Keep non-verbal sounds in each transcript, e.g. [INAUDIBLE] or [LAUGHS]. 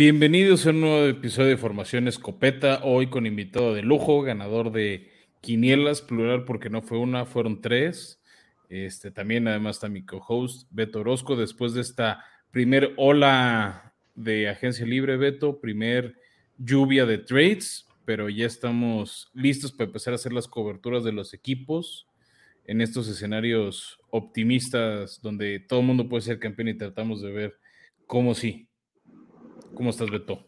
Bienvenidos a un nuevo episodio de Formación Escopeta, hoy con invitado de lujo, ganador de quinielas, plural porque no fue una, fueron tres. Este, también además está mi co-host Beto Orozco, después de esta primer ola de agencia libre, Beto, primer lluvia de trades, pero ya estamos listos para empezar a hacer las coberturas de los equipos en estos escenarios optimistas donde todo el mundo puede ser campeón y tratamos de ver cómo sí ¿Cómo estás, Beto?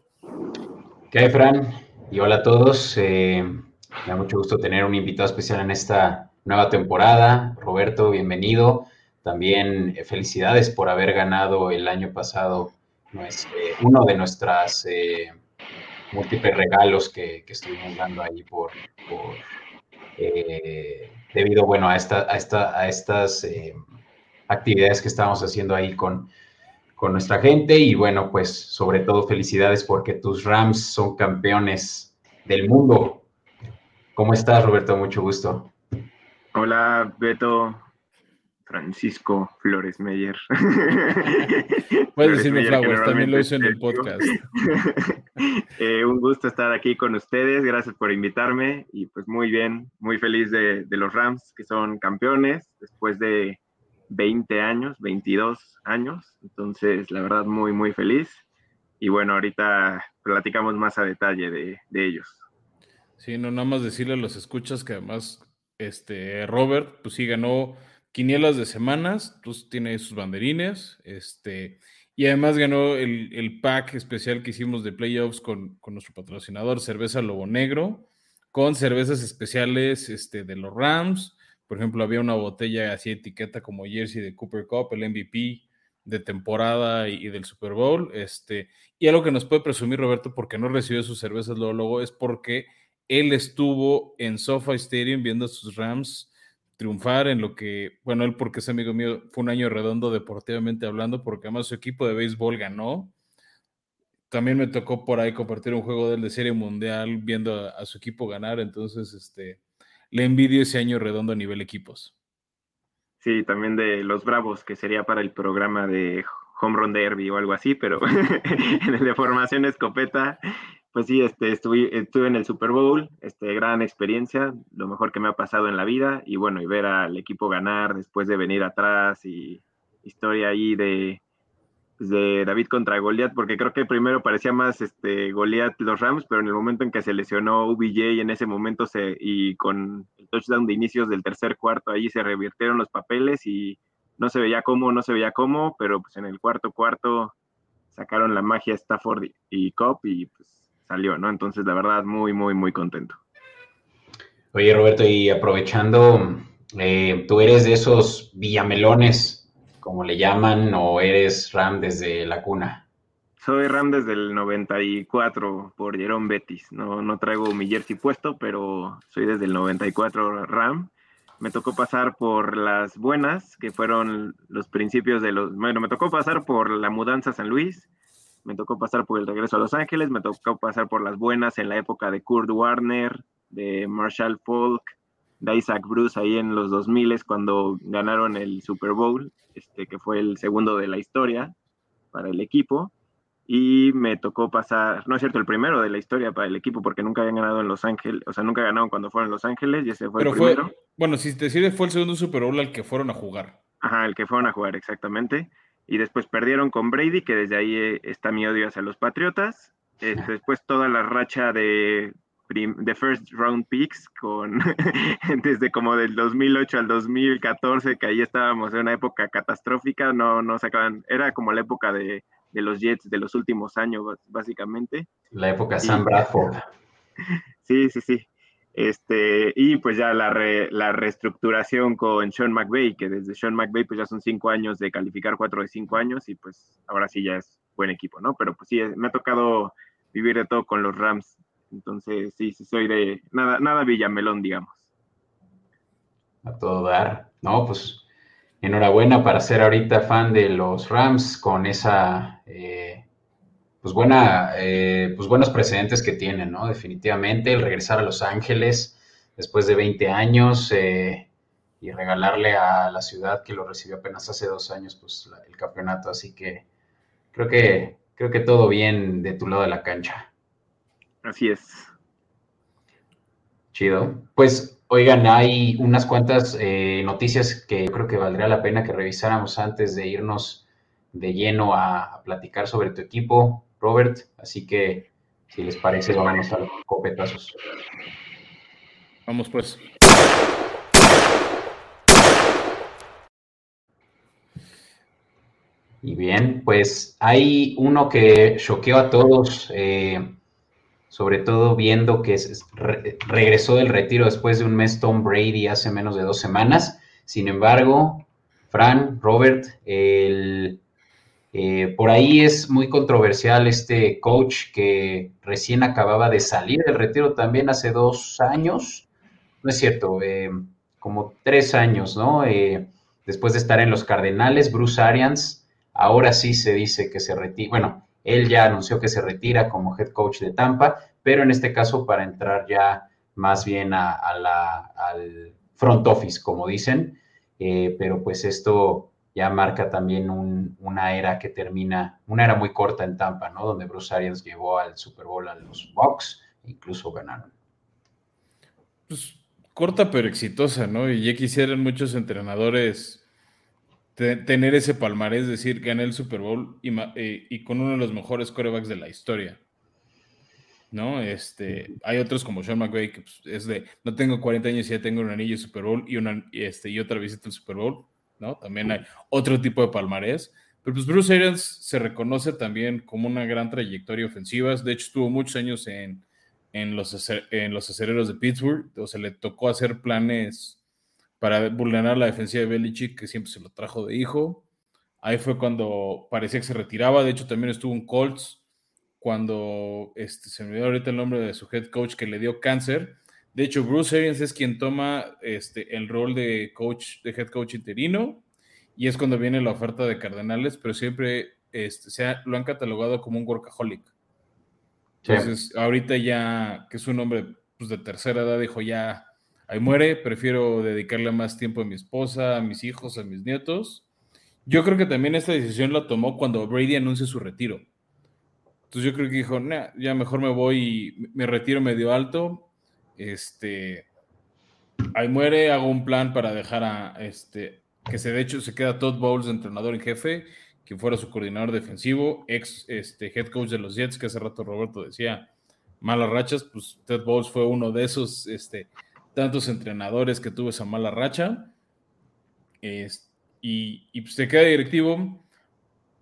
¿Qué hay, Fran? Y hola a todos. Eh, me da mucho gusto tener un invitado especial en esta nueva temporada. Roberto, bienvenido. También eh, felicidades por haber ganado el año pasado eh, uno de nuestras múltiples regalos que, estuvimos dando ahí por, debido bueno a, esta, a estas actividades que estábamos haciendo ahí con con nuestra gente y bueno, pues sobre todo felicidades porque tus Rams son campeones del mundo. ¿Cómo estás, Roberto? Mucho gusto. Hola, Beto, Francisco Flores Meyer. [LAUGHS] Puedes decirme Flowers, también lo hice en el podcast. [LAUGHS] Eh, un gusto estar aquí con ustedes, gracias por invitarme y pues muy bien, muy feliz de los Rams que son campeones después de 20 años, 22 años. Entonces, la verdad, muy, muy feliz. Y bueno, ahorita platicamos más a detalle de, ellos. Sí, no nada más decirle a los escuchas que además, este, Robert, pues sí ganó quinielas de semanas, pues tiene sus banderines, este, y además ganó el, pack especial que hicimos de playoffs con, con, nuestro patrocinador, Cerveza Lobo Negro, con cervezas especiales este, de los Rams, por ejemplo, había una botella así etiqueta como jersey de Cooper Cup, el MVP de temporada y, del Super Bowl. Este, y algo que nos puede presumir Roberto porque no recibió sus cervezas luego, luego es porque él estuvo en SoFi Stadium viendo a sus Rams triunfar en lo que, bueno, él porque es amigo mío, fue un año redondo deportivamente hablando, porque además su equipo de béisbol ganó. También me tocó por ahí compartir un juego de, de serie mundial viendo a, su equipo ganar, entonces, este, le envidio ese año redondo a nivel equipos. Sí, también de los Bravos, que sería para el programa de Home Run Derby o algo así, pero [LAUGHS] en el de formación escopeta, pues sí, este, estuve, estuve en el Super Bowl, este, gran experiencia, lo mejor que me ha pasado en la vida, y bueno, y ver al equipo ganar después de venir atrás y historia ahí de, de David contra Goliat, porque creo que primero parecía más este, Goliat los Rams, pero en el momento en que se lesionó UBJ, en ese momento se, y con el touchdown de inicios del tercer cuarto, ahí se revirtieron los papeles y no se veía cómo, no se veía cómo, pero pues en el cuarto cuarto sacaron la magia Stafford y, Cop y pues salió, ¿no? Entonces, la verdad, muy, muy, muy contento. Oye, Roberto, y aprovechando, eh, tú eres de esos villamelones como le llaman, o eres Ram desde la cuna? Soy Ram desde el 94 por Jerome Betis. No, no traigo mi jersey puesto, pero soy desde el 94 Ram. Me tocó pasar por las buenas, que fueron los principios de los... Bueno, me tocó pasar por la mudanza a San Luis, me tocó pasar por el regreso a Los Ángeles, me tocó pasar por las buenas en la época de Kurt Warner, de Marshall Falk, de Isaac Bruce ahí en los 2000 cuando ganaron el Super Bowl, este, que fue el segundo de la historia para el equipo. Y me tocó pasar, no es cierto, el primero de la historia para el equipo, porque nunca habían ganado en Los Ángeles, o sea, nunca ganaron cuando fueron en LosÁngeles, y ese fue el primero. bueno, si te sirve, fue el segundo Super Bowl al que fueron a jugar. Ajá, el que fueron a jugar, exactamente. Y después perdieron con Brady, que desde ahí eh, está mi odio hacia los Patriotas. [LAUGHS] Este, después toda la racha de de first round picks con [LAUGHS] desde como del 2008 al 2014 que ahí estábamos en una época catastrófica no no sacaban era como la época de, de los Jets de los últimos años básicamente. La época Sam Bradford. [LAUGHS] Sí sí sí. Este y pues ya la, la reestructuración con Sean McVay que desde Sean McVay pues ya son cinco años de calificar cuatro de cinco años y pues ahora sí ya es buen equipo no pero pues sí me ha tocado vivir de todo con los Rams entonces, sí, sí, soy de nada, nada Villamelón, digamos. A todo dar. No, pues enhorabuena para ser ahorita fan de los Rams con esa, eh, pues buena, eh, pues buenos precedentes que tienen, ¿no? Definitivamente el regresar a Los Ángeles después de 20 años eh, y regalarle a la ciudad que lo recibió apenas hace dos años, pues el campeonato. Así que creo que creo que todo bien de tu lado de la cancha. Así es. Chido. Pues, oigan, hay unas cuantas eh, noticias que creo que valdría la pena que revisáramos antes de irnos de lleno a, platicar sobre tu equipo, Robert. Así que, si les parece, vamos a los copetazos. Vamos pues. Y bien, pues hay uno que choqueó a todos, eh, sobre todo viendo que regresó del retiro después de un mes Tom Brady hace menos de dos semanas. Sin embargo, Fran, Robert, el, eh, por ahí es muy controversial este coach que recién acababa de salir del retiro también hace dos años. No es cierto, eh, como tres años, ¿no? después de estar en los Cardenales, Bruce Arians Ahora sí se dice que se retira, bueno, él ya anunció que se retira como head coach de Tampa, pero en este caso para entrar ya más bien a, la, al front office, como dicen, eh, pero pues esto ya marca también una era que termina, una era muy corta en Tampa, ¿no? Donde Bruce Arians llevó al Super Bowl a los Bucks incluso ganaron. Pues corta pero exitosa, ¿no? Y ya quisieran muchos entrenadores tener ese palmarés, decir, gané el Super Bowl eh, y, con uno de los mejores corebacks de la historia. ¿No? Este, hay otros como Sean McVay que pues, es de, no tengo 40 años y ya tengo un anillo Super Bowl y, una, este, y otra visita al Super Bowl, ¿no? También hay otro tipo de palmarés. Pero pues Bruce Arians se reconoce también como una gran trayectoria ofensiva. De hecho, estuvo muchos años en, en, los, en los acereros de Pittsburgh. O sea, le tocó hacer planes para vulnerar la defensiva de Belichick, que siempre se lo trajo de hijo. Ahí fue cuando parecía que se retiraba. De hecho, también estuvo en Colts cuando este, se me olvidó ahorita el nombre de su head coach que le dio cáncer. De hecho, Bruce Arians es quien toma este, el rol de coach, de head coach interino, y es cuando viene la oferta de Cardenales, pero siempre este, se lo han catalogado como un workaholic. Entonces, ahorita ya, que es un hombre pues, de tercera edad, dijo ya, ahí muere, prefiero dedicarle más tiempo a mi esposa, a mis hijos, a mis nietos. Yo creo que también esta decisión la tomó cuando Brady anuncia su retiro. Entonces yo creo que dijo, ya mejor me voy y me retiro medio alto. Este, ahí muere, hago un plan para dejar a este, que se de hecho se queda Todd Bowles, entrenador en jefe, quien fuera su coordinador defensivo, ex este, head coach de los Jets, que hace rato Roberto decía malas rachas, pues Todd Bowles fue uno de esos este, tantos entrenadores que tuvo esa mala racha. y, y pues, se queda directivo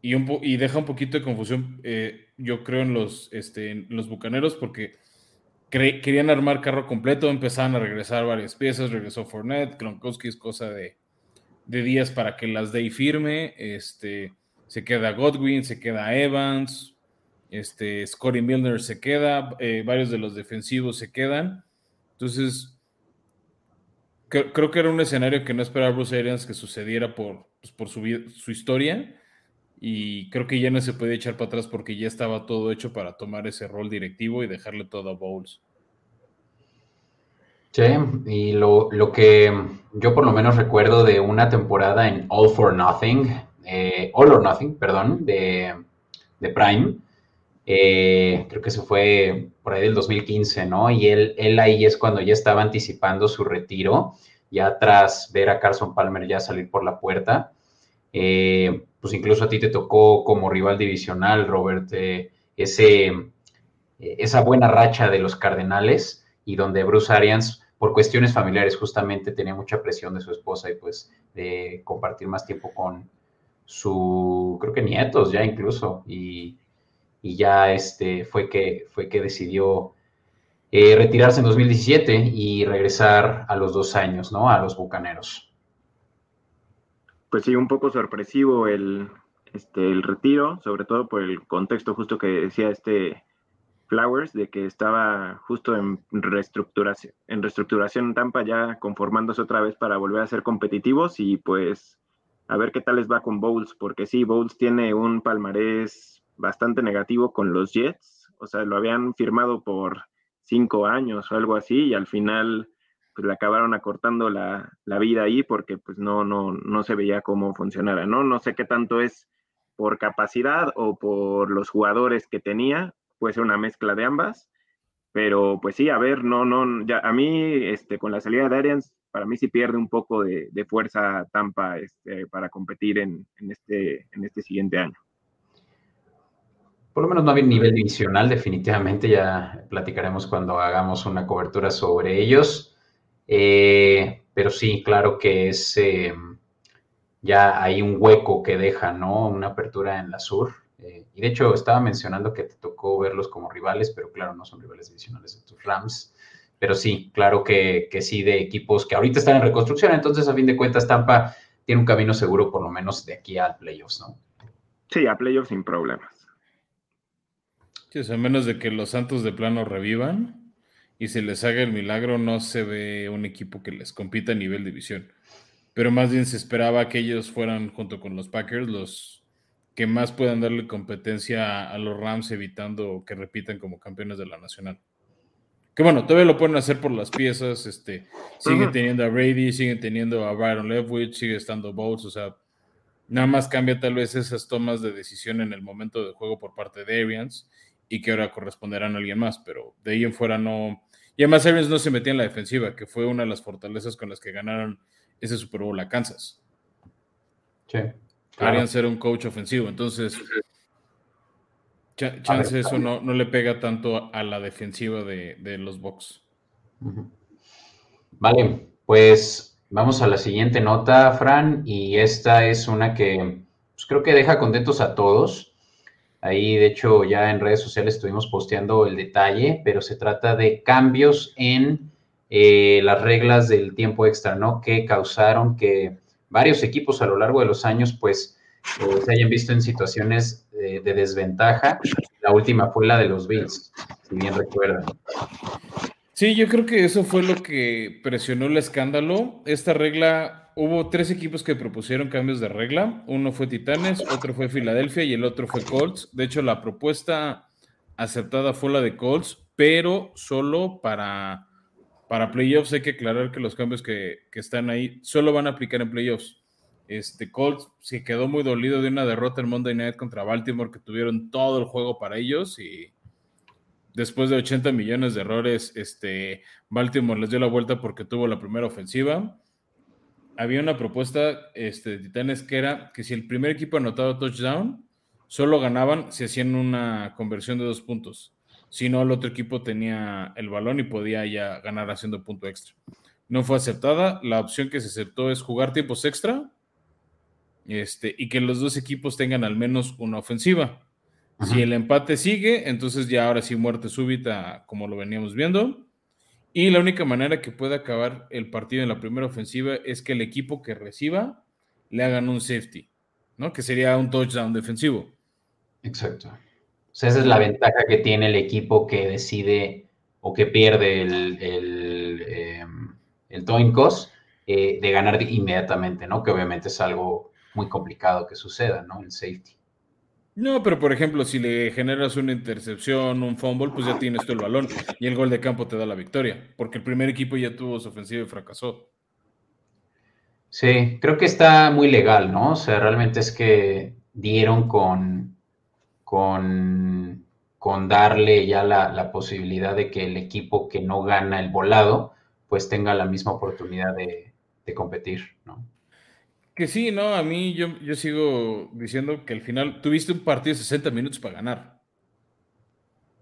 y, deja un poquito de confusión, eh, yo creo, en los, este, los bucaneros, porque querían armar carro completo, empezaban a regresar varias piezas, regresó Fournette, Gronkowski es cosa de, días para que las dé firme. Este, se queda Godwin, se queda Evans, este, Scotty Milner se queda, eh, varios de los defensivos se quedan. Entonces, creo, que era un escenario que no esperaba Bruce Arians que sucediera por, pues, por su, su historia. Y creo que ya no se puede echar para atrás porque ya estaba todo hecho para tomar ese rol directivo y dejarle todo a Bowles. Sí, y lo, que yo por lo menos recuerdo de una temporada en All for Nothing, eh, All or Nothing, perdón, de, Prime, eh, creo que eso fue por ahí del 2015, ¿no? Y él, él ahí es cuando ya estaba anticipando su retiro, ya tras ver a Carson Palmer ya salir por la puerta. Eh, pues incluso a ti te tocó como rival divisional, Robert, eh, ese, esa buena racha de los Cardenales y donde Bruce Arians, por cuestiones familiares, justamente tenía mucha presión de su esposa y pues de compartir más tiempo con su, creo que nietos ya incluso, y y ya este, fue, que, fue que decidió eh, retirarse en 2017 y regresar a los dos años, ¿no? A los Bucaneros. Pues sí, un poco sorpresivo el, este, el retiro, sobre todo por el contexto justo que decía este Flowers, de que estaba justo en reestructuración, en reestructuración en Tampa, ya conformándose otra vez para volver a ser competitivos y pues a ver qué tal les va con Bowles, porque sí, Bowles tiene un palmarés bastante negativo con los Jets. O sea, lo habían firmado por cinco años o algo así y al final pues le acabaron acortando la, vida ahí porque pues no, no, no se veía cómo funcionara, ¿no? No sé qué tanto es por capacidad o por los jugadores que tenía, puede ser una mezcla de ambas, pero pues sí, a ver, no, no, ya a mí, este, con la salida de Arians, para mí sí pierde un poco de, fuerza Tampa este, para competir en, este, en este siguiente año. Por lo menos no había nivel divisional, definitivamente, ya platicaremos cuando hagamos una cobertura sobre ellos. Eh, pero sí, claro que es eh, ya hay un hueco que deja, ¿no? Una apertura en la sur. Eh, y de hecho, estaba mencionando que te tocó verlos como rivales, pero claro, no son rivales divisionales de tus Rams. Pero sí, claro que, que sí, de equipos que ahorita están en reconstrucción. Entonces, a fin de cuentas, Tampa tiene un camino seguro, por lo menos de aquí al playoffs, ¿no? Sí, a playoffs sin problemas. A menos de que los Santos de plano revivan y se les haga el milagro, no se ve un equipo que les compita a nivel división. Pero más bien se esperaba que ellos fueran, junto con los Packers, los que más puedan darle competencia a los Rams, evitando que repitan como campeones de la Nacional. Que bueno, todavía lo pueden hacer por las piezas, este, siguen teniendo a Brady, siguen teniendo a Byron Leftwich, sigue estando Bowles, o sea, nada más cambia tal vez esas tomas de decisión en el momento de juego por parte de Arians y que ahora corresponderán a alguien más, pero de ahí en fuera no. Y además Arians no se metía en la defensiva, que fue una de las fortalezas con las que ganaron ese Super Bowl a Kansas. Sí. Arians era un coach ofensivo, entonces chance eso no, no, le pega tanto a la defensiva de, los Bucks. Vale, pues vamos a la siguiente nota, Fran, y esta es una que pues, creo que deja contentos a todos. Ahí, de hecho, ya en redes sociales estuvimos posteando el detalle, pero se trata de cambios en eh, las reglas del tiempo extra, ¿no? Que causaron que varios equipos a lo largo de los años, pues, eh, se hayan visto en situaciones de, de desventaja. La última fue la de los Bills, si bien recuerdan. Sí, yo creo que eso fue lo que presionó el escándalo. Esta regla hubo tres equipos que propusieron cambios de regla. Uno fue Titanes, otro fue Filadelfia y el otro fue Colts. De hecho, la propuesta aceptada fue la de Colts, pero solo para, para playoffs. Hay que aclarar que los cambios que, están ahí solo van a aplicar en playoffs. Este Colts se quedó muy dolido de una derrota en Monday Night contra Baltimore, que tuvieron todo el juego para ellos y después de 80 millones de errores, este, Baltimore les dio la vuelta porque tuvo la primera ofensiva había una propuesta este, de Titanes que era que si el primer equipo anotaba touchdown, solo ganaban si hacían una conversión de dos puntos. Si no, el otro equipo tenía el balón y podía ya ganar haciendo punto extra. No fue aceptada. La opción que se aceptó es jugar tiempos extra este, y que los dos equipos tengan al menos una ofensiva. Si el empate sigue, entonces ya ahora sí muerte súbita, como lo veníamos viendo. Y la única manera que pueda acabar el partido en la primera ofensiva es que el equipo que reciba le hagan un safety, ¿no? Que sería un touchdown defensivo. Exacto. O sea, esa es la ventaja que tiene el equipo que decide o que pierde el, el, eh, eh, de ganar inmediatamente, ¿no? Que obviamente es algo muy complicado que suceda, ¿no? El safety. No, pero por ejemplo, si le generas una intercepción, un fumble, pues ya tienes tú el balón y el gol de campo te da la victoria, porque el primer equipo ya tuvo su ofensiva y fracasó. Sí, creo que está muy legal, ¿no? O sea, realmente es que dieron con, con, con darle ya la, posibilidad de que el equipo que no gana el volado, pues tenga la misma oportunidad de, de competir, ¿no? Que sí, no, a mí yo, yo sigo diciendo que al final tuviste un partido de 60 minutos para ganar.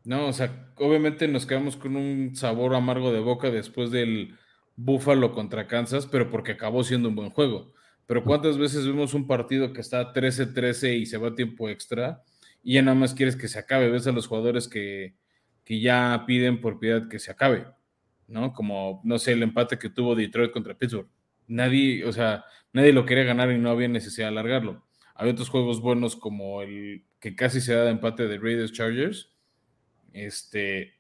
No, o sea, obviamente nos quedamos con un sabor amargo de boca después del Búfalo contra Kansas, pero porque acabó siendo un buen juego. Pero ¿cuántas veces vemos un partido que está 13-13 y se va tiempo extra y ya nada más quieres que se acabe? Ves a los jugadores que, que ya piden por piedad que se acabe, ¿no? Como, no sé, el empate que tuvo Detroit contra Pittsburgh. Nadie, o sea, nadie lo quería ganar y no había necesidad de alargarlo. Había otros juegos buenos como el que casi se da de empate de Raiders Chargers. Este,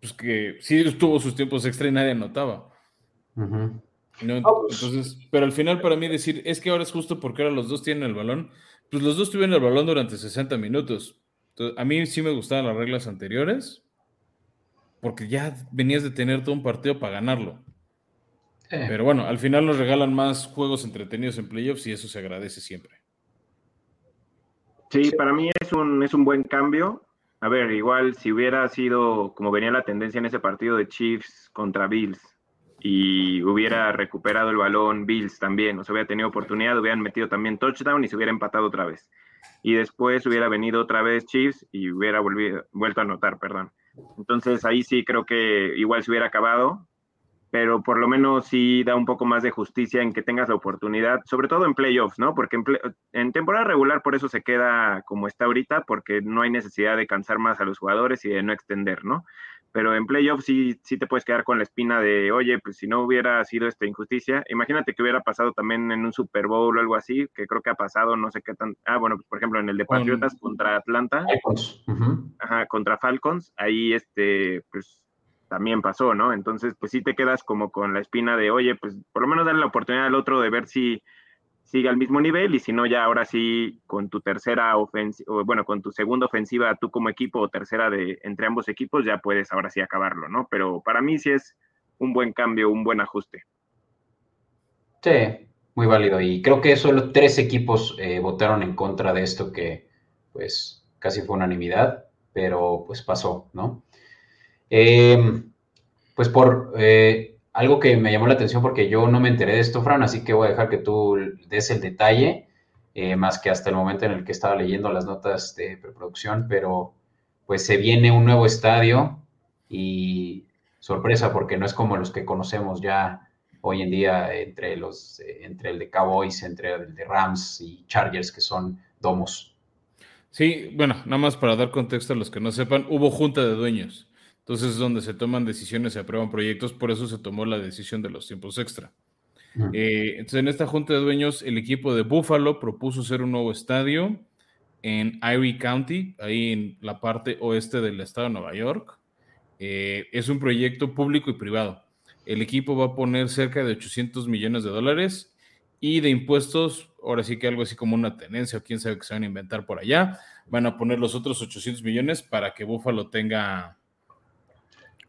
pues que sí tuvo sus tiempos extra y nadie anotaba. no, pues entonces, pero al final para mí decir, es que ahora es justo porque ahora los dos tienen el balón, pues los dos tuvieron el balón durante 60 minutos. a mí sí me gustaban las reglas anteriores, porque ya venías de tener todo un partido para ganarlo. Pero bueno, al final nos regalan más juegos entretenidos en playoffs y eso se agradece siempre. Sí, para mí es un, es un buen cambio. A ver, igual si hubiera sido como venía la tendencia en ese partido de Chiefs contra Bills y hubiera recuperado el balón Bills también, o sea, hubiera tenido oportunidad, hubieran metido también touchdown y se hubiera empatado otra vez. Y después hubiera venido otra vez Chiefs y hubiera vuelto a anotar, perdón. Entonces ahí sí creo que igual se hubiera acabado, pero por lo menos sí da un poco más de justicia en que tengas la oportunidad, sobre todo en playoffs, ¿no? Porque en, en, temporada regular por eso se queda como está ahorita, porque no hay necesidad de cansar más a los jugadores y de no extender, ¿no? Pero en playoffs sí, sí te puedes quedar con la espina de, oye, pues si no hubiera sido esta injusticia, imagínate que hubiera pasado también en un Super Bowl o algo así, que creo que ha pasado, no sé qué tan, ah, bueno, pues por ejemplo en el de Patriotas contra Atlanta, ajá, contra Falcons, ahí este, pues también pasó, ¿no? Entonces, pues sí te quedas como con la espina de, oye, pues por lo menos darle la oportunidad al otro de ver si sigue al mismo nivel y si no, ya ahora sí con tu tercera ofensiva, bueno, con tu segunda ofensiva, tú como equipo o tercera de entre ambos equipos, ya puedes ahora sí acabarlo, ¿no? Pero para mí sí es un buen cambio, un buen ajuste. Sí, muy válido. Y creo que solo tres equipos eh, votaron en contra de esto que, pues, casi fue unanimidad, pero pues pasó, ¿no? Em, pues por eh, algo que me llamó la atención porque yo no me enteré de esto, Fran, así que voy a dejar que tú des el detalle, eh, más que hasta el momento en el que estaba leyendo las notas de preproducción, pero pues se viene un nuevo estadio y sorpresa porque no es como los que conocemos ya hoy en día entre los eh, entre el de Cowboys, entre el de Rams y Chargers que son domos. Sí, bueno, nada más para dar contexto a los que no sepan, hubo junta de dueños. Entonces es donde se toman decisiones, se aprueban proyectos, por eso se tomó la decisión de los tiempos extra. Eh, entonces en esta junta de dueños, el equipo de Buffalo propuso hacer un nuevo estadio en Erie County, ahí en la parte oeste del estado de Nueva York. Eh, es un proyecto público y privado. El equipo va a poner cerca de 800 millones de dólares y de impuestos, ahora sí que algo así como una tenencia o quién sabe que se van a inventar por allá, van a poner los otros 800 millones para que Buffalo tenga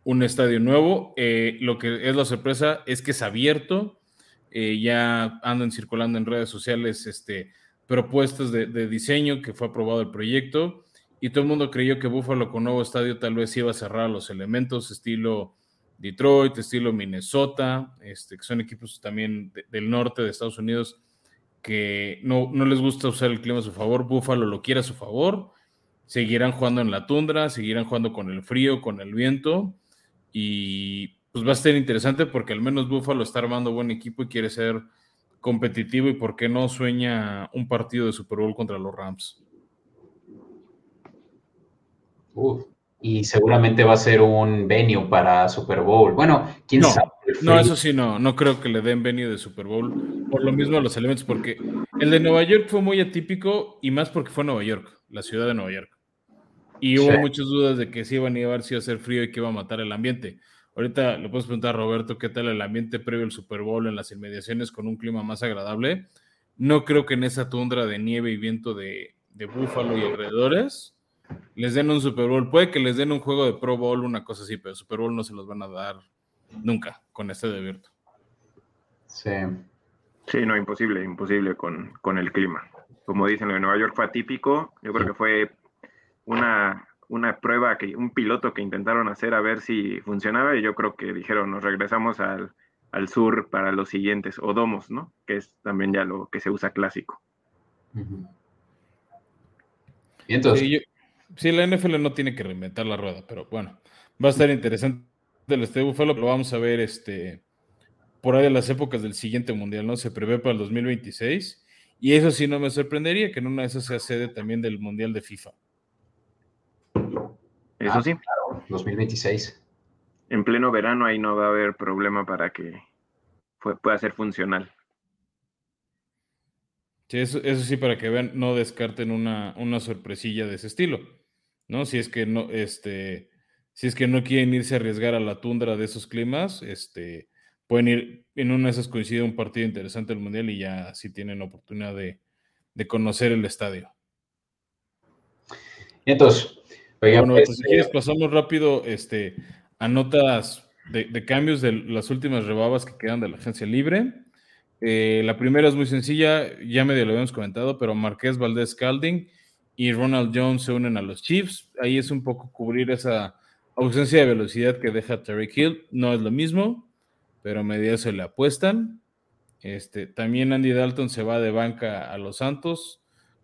un estadio nuevo. Eh, lo que es la sorpresa es que es abierto. Eh, ya andan circulando en redes sociales este, propuestas de, diseño que fue aprobado el proyecto y todo el mundo creyó que Buffalo con nuevo estadio tal vez iba a cerrar los elementos estilo Detroit, estilo Minnesota, este, que son equipos también del norte de Estados Unidos que no, no les gusta usar el clima a su favor. Buffalo lo quiere a su favor. Seguirán jugando en la tundra, seguirán jugando con el frío, con el viento y pues va a ser interesante porque al menos Buffalo está armando buen equipo y quiere ser competitivo y por qué no sueña un partido de Super Bowl contra los Rams. y seguramente va a ser un venue para Super Bowl. Bueno, quién sabe. No, eso sí, no, no creo que le den venue de Super Bowl. Por lo mismo a los elementos, porque el de Nueva York fue muy atípico y más porque fue Nueva York, la ciudad de Nueva York. Y hubo muchas dudas de que si iba a nevar, si iba a ser frío y que iba a matar el ambiente. Ahorita le puedes preguntar a Roberto qué tal el ambiente previo al Super Bowl en las inmediaciones con un clima más agradable. No creo que en esa tundra de nieve y viento de, de Búfalo y alrededores les den un Super Bowl. Puede que les den un juego de Pro Bowl, una cosa así, pero Super Bowl no se los van a dar nunca con este de abierto. Sí. Sí, no, imposible, imposible con, con el clima. Como dicen, lo de Nueva York fue atípico. Yo creo que fue una, una prueba, que, un piloto que intentaron hacer a ver si funcionaba y yo creo que dijeron, nos regresamos al, sur para los siguientes, o domos, ¿no? Que es también ya lo que se usa clásico. ¿Y entonces? Sí, la NFL no tiene que reinventar la rueda, pero bueno, va a estar interesante el este Búfalo, pero vamos a ver este por ahí de las épocas del siguiente mundial, ¿no? Se prevé para el 2026 y eso sí no me sorprendería que en una de esas sea sede también del mundial de FIFA. Eso ah, sí. Claro, 2026. En pleno verano ahí no va a haber problema para que pueda ser funcional. Sí, eso, sí, para que vean, no descarten una, una, sorpresilla de ese estilo, ¿no? Si es que no, este, si es que no quieren irse a arriesgar a la tundra de esos climas, este, pueden ir, en una de esas coincide un partido interesante del Mundial y ya sí tienen oportunidad de, de conocer el estadio. Entonces, bueno, pues, si quieres pasamos rápido este, a notas de, cambios de las últimas rebabas que quedan de la agencia libre. Eh, la primera es muy sencilla, ya medio lo habíamos comentado, pero Marqués Valdés Calding y Ronald Jones se unen a los Chiefs. Ahí es un poco cubrir esa ausencia de velocidad que deja Terry Hill. No es lo mismo, pero a medida se le apuestan. Este, también Andy Dalton se va de banca a los Santos.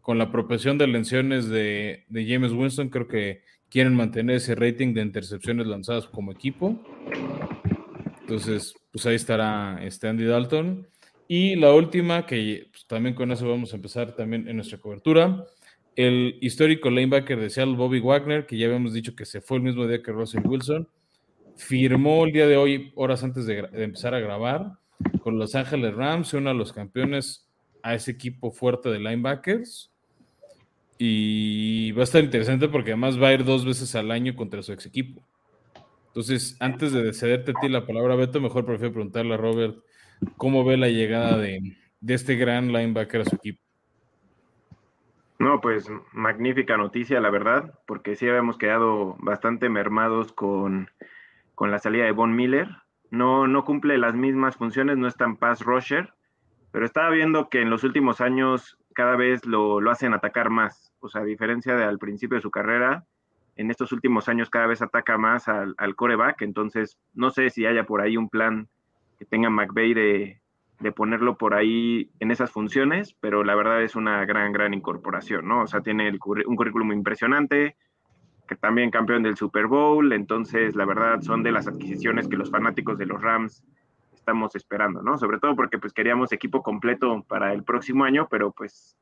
Con la proporción de lesiones de, de James Winston, creo que quieren mantener ese rating de intercepciones lanzadas como equipo. Entonces, pues ahí estará este Andy Dalton. Y la última, que pues, también con eso vamos a empezar también en nuestra cobertura, el histórico lanebacker de Seattle, Bobby Wagner, que ya habíamos dicho que se fue el mismo día que Russell Wilson, firmó el día de hoy, horas antes de, empezar a grabar, con Los Ángeles Rams, uno de los campeones a ese equipo fuerte de linebackers. Y va a estar interesante porque además va a ir dos veces al año contra su ex equipo. Entonces, antes de cederte a ti la palabra, Beto, mejor prefiero preguntarle a Robert cómo ve la llegada de, de este gran linebacker a su equipo. No, pues magnífica noticia, la verdad, porque sí habíamos quedado bastante mermados con, la salida de Von Miller. No, no cumple las mismas funciones, no es tan pass rusher, pero estaba viendo que en los últimos años cada vez lo, hacen atacar más. O sea, a diferencia de al principio de su carrera, en estos últimos años cada vez ataca más al, al coreback. Entonces, no sé si haya por ahí un plan que tenga McVeigh de, de ponerlo por ahí en esas funciones, pero la verdad es una gran, gran incorporación, ¿no? O sea, tiene un currículum impresionante, que también campeón del Super Bowl, entonces la verdad son de las adquisiciones que los fanáticos de los Rams estamos esperando, ¿no? Sobre todo porque pues queríamos equipo completo para el próximo año, pero pues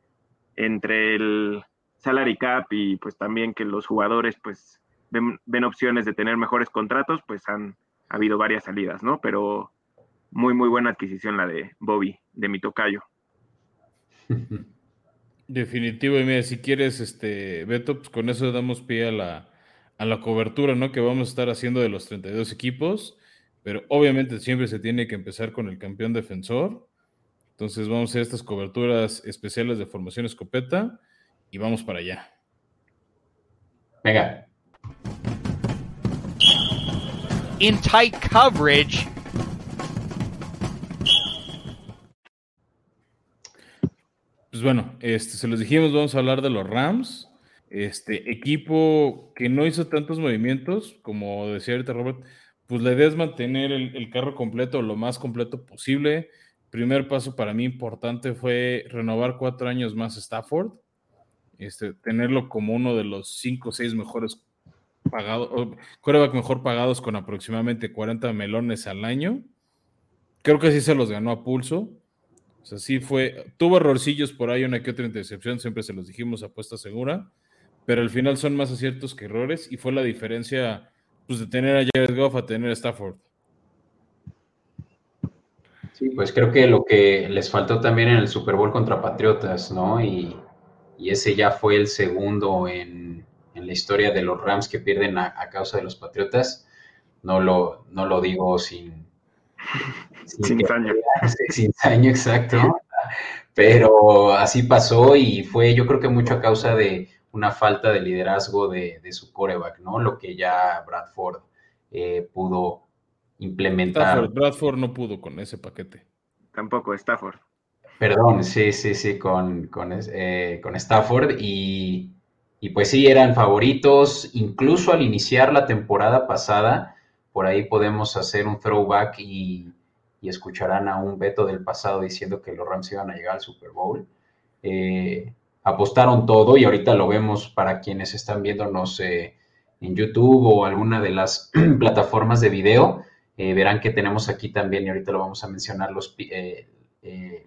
entre el salary cap y pues también que los jugadores pues ven, opciones de tener mejores contratos, pues han habido varias salidas, ¿no? Pero muy, muy buena adquisición la de Bobby, de mi tocayo. Definitivo, y mira, si quieres, este, Beto, pues con eso damos pie a la, a la cobertura, ¿no? Que vamos a estar haciendo de los 32 equipos, pero obviamente siempre se tiene que empezar con el campeón defensor. Entonces vamos a hacer estas coberturas especiales de formación escopeta y vamos para allá. Venga. In tight coverage. Pues bueno, este, se los dijimos, vamos a hablar de los Rams. Este equipo que no hizo tantos movimientos, como decía ahorita Robert, pues la idea es mantener el, carro completo, lo más completo posible. Primer paso para mí importante fue renovar cuatro años más Stafford, este, tenerlo como uno de los cinco o seis mejores pagados, coreback mejor pagados con aproximadamente 40 melones al año. Creo que sí se los ganó a pulso. O sea, sí fue, tuvo errorcillos por ahí, una que otra intercepción, siempre se los dijimos, apuesta segura, pero al final son más aciertos que errores y fue la diferencia pues, de tener a Jared Goff a tener a Stafford. Sí, pues creo que lo que les faltó también en el Super Bowl contra Patriotas, ¿no? Y, ese ya fue el segundo en, la historia de los Rams que pierden a, causa de los Patriotas. No lo, no lo digo sin, sin daño. [LAUGHS] Sin daño, exacto. Pero así pasó y fue yo creo que mucho a causa de una falta de liderazgo de, su coreback, ¿no? Lo que ya Bradford eh, pudo implementar. Bradford no pudo con ese paquete. Tampoco Stafford. Perdón, sí, sí, sí, con, con, eh, Stafford y, y, pues sí, eran favoritos, incluso al iniciar la temporada pasada, por ahí podemos hacer un throwback y, escucharán a un Beto del pasado diciendo que los Rams iban a llegar al Super Bowl. Eh, apostaron todo y ahorita lo vemos para quienes están viéndonos eh, en YouTube o alguna de las [CLEARS THROAT] plataformas de video. Eh, verán que tenemos aquí también, y ahorita lo vamos a mencionar, los,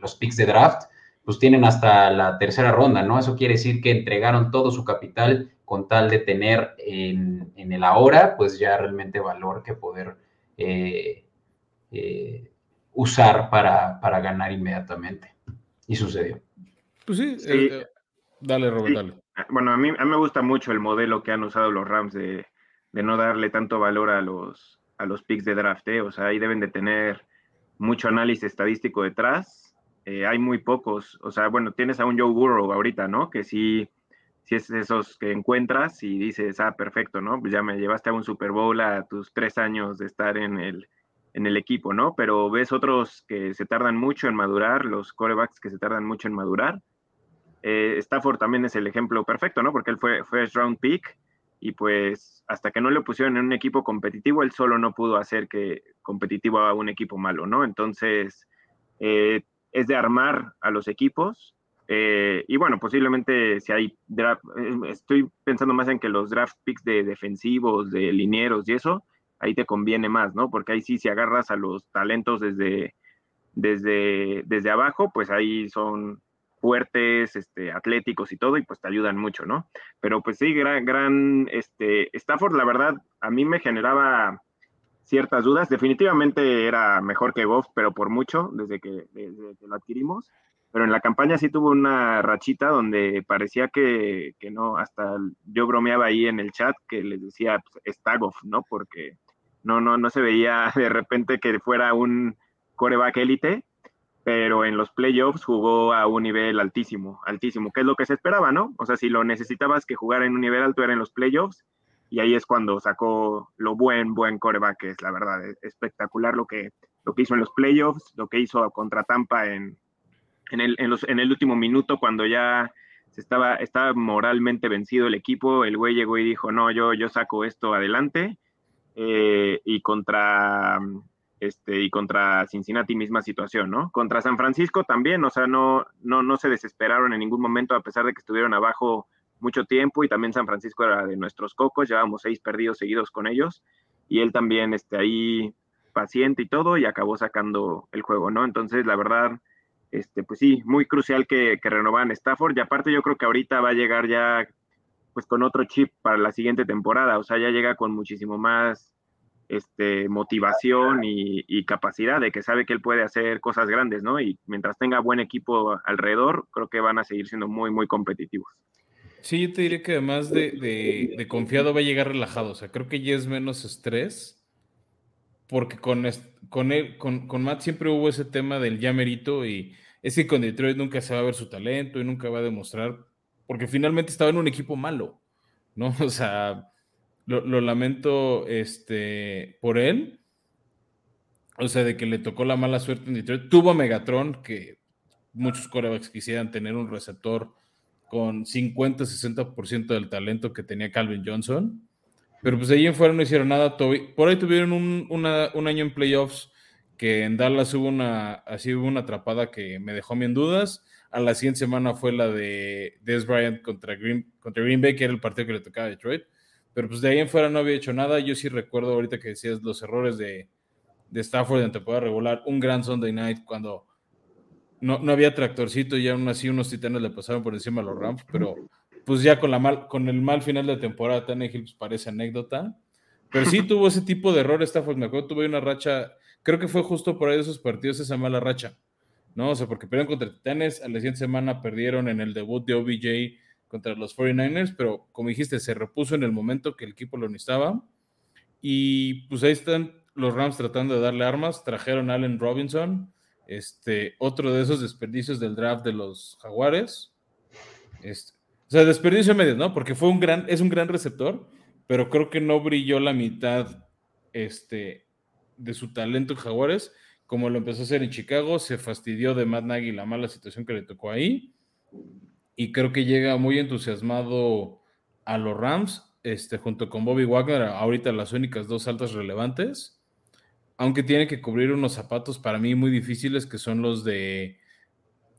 los picks de draft, pues tienen hasta la tercera ronda, ¿no? Eso quiere decir que entregaron todo su capital con tal de tener en, el ahora, pues ya realmente valor que poder eh, eh, usar para, ganar inmediatamente. Y sucedió. Pues sí, eh, dale, Robert, dale. Bueno, a mí, a mí, me gusta mucho el modelo que han usado los Rams de, no darle tanto valor a los, a los picks de draft, o sea, ahí deben de tener mucho análisis estadístico detrás. hay muy pocos, o sea, bueno, tienes a un Joe Burrow ahorita, ¿no? Que sí si es esos que encuentras y dices, ah, perfecto, ¿no? Pues ya me llevaste a un Super Bowl a tus tres años de estar en el, en el equipo, ¿no? Pero ves otros que se tardan mucho en madurar, los corebacks que se tardan mucho en madurar, eh, Stafford también es el ejemplo perfecto, ¿no? Porque él fue first round pick y pues hasta que no le pusieron en un equipo competitivo, él solo no pudo hacer que competitivo a un equipo malo, ¿no? Entonces, eh, es de armar a los equipos. Eh, y bueno, posiblemente si hay draft, estoy pensando más en que los draft picks de defensivos, de linieros y eso, ahí te conviene más, ¿no? Porque ahí sí, si agarras a los talentos desde, desde, desde abajo, pues ahí son fuertes, este, atléticos y todo, y pues te ayudan mucho, ¿no? Pero pues sí, gran, gran, este, Stafford, la verdad, a mí me generaba ciertas dudas. Definitivamente era mejor que Goff, pero por mucho, desde que, desde que lo adquirimos. Pero en la campaña sí tuvo una rachita donde parecía que, que, no, hasta yo bromeaba ahí en el chat que les decía, pues, está Goff, ¿no? Porque no, no, no se veía [LAUGHS] de repente que fuera un coreback élite, pero en los playoffs jugó a un nivel altísimo, altísimo, que es lo que se esperaba, ¿no? O sea, si lo necesitabas que jugara en un nivel alto era en los playoffs, y ahí es cuando sacó lo buen, buen coreback, que es la verdad, espectacular lo que, lo que hizo en los playoffs, lo que hizo contra Tampa en, en, el, en el último minuto, cuando ya se estaba, estaba moralmente vencido el equipo, el güey llegó y dijo, no, yo, yo saco esto adelante, eh, y contra este, y contra Cincinnati misma situación, ¿no? Contra San Francisco también, o sea, no, no, no se desesperaron en ningún momento a pesar de que estuvieron abajo mucho tiempo y también San Francisco era de nuestros cocos, llevábamos seis perdidos seguidos con ellos y él también este, ahí paciente y todo y acabó sacando el juego, ¿no? Entonces, la verdad, este, pues sí, muy crucial que, que renovaran Stafford y aparte yo creo que ahorita va a llegar ya pues con otro chip para la siguiente temporada, o sea, ya llega con muchísimo más este, motivación y, capacidad de que sabe que él puede hacer cosas grandes, ¿no? Y mientras tenga buen equipo alrededor, creo que van a seguir siendo muy, muy competitivos. Sí, yo te diré que además de, confiado va a llegar relajado, o sea, creo que ya es menos estrés, porque con, con, él, con, con Matt siempre hubo ese tema del ya merito y es que con Detroit nunca se va a ver su talento y nunca va a demostrar porque finalmente estaba en un equipo malo, ¿no? [LAUGHS] O sea, lo, lamento este, por él. O sea, de que le tocó la mala suerte en Detroit. Tuvo a Megatron, que muchos corebacks quisieran tener un receptor con 50-60% del talento que tenía Calvin Johnson. Pero pues ahí en fuera no hicieron nada. Por ahí tuvieron un, un año en playoffs que en Dallas hubo una, así hubo una atrapada que me dejó en dudas a la siguiente semana fue la de Des Bryant contra Green, contra Green Bay, que era el partido que le tocaba a Detroit. Pero pues de ahí en fuera no había hecho nada. Yo sí recuerdo ahorita que decías los errores de, de Stafford en temporada regular. Un gran Sunday night cuando no, no había tractorcito y aún así unos titanes le pasaron por encima a los Rams. Pero pues ya con, la mal, con el mal final de temporada, Tannehill pues parece anécdota. Pero sí tuvo ese tipo de errores Stafford. Me acuerdo, tuve una racha, creo que fue justo por ahí de esos partidos esa mala racha ¿no? O sea, porque perdieron contra Titanes, a la siguiente semana perdieron en el debut de OBJ contra los 49ers, pero como dijiste, se repuso en el momento que el equipo lo necesitaba. Y pues ahí están los Rams tratando de darle armas, trajeron a Allen Robinson, este, otro de esos desperdicios del draft de los Jaguares. Este, o sea, desperdicio medio, ¿no? Porque fue un gran, es un gran receptor, pero creo que no brilló la mitad este, de su talento en Jaguares como lo empezó a hacer en Chicago, se fastidió de Matt Nagy la mala situación que le tocó ahí. Y creo que llega muy entusiasmado a los Rams, este, junto con Bobby Wagner, ahorita las únicas dos altas relevantes. Aunque tiene que cubrir unos zapatos para mí muy difíciles, que son los de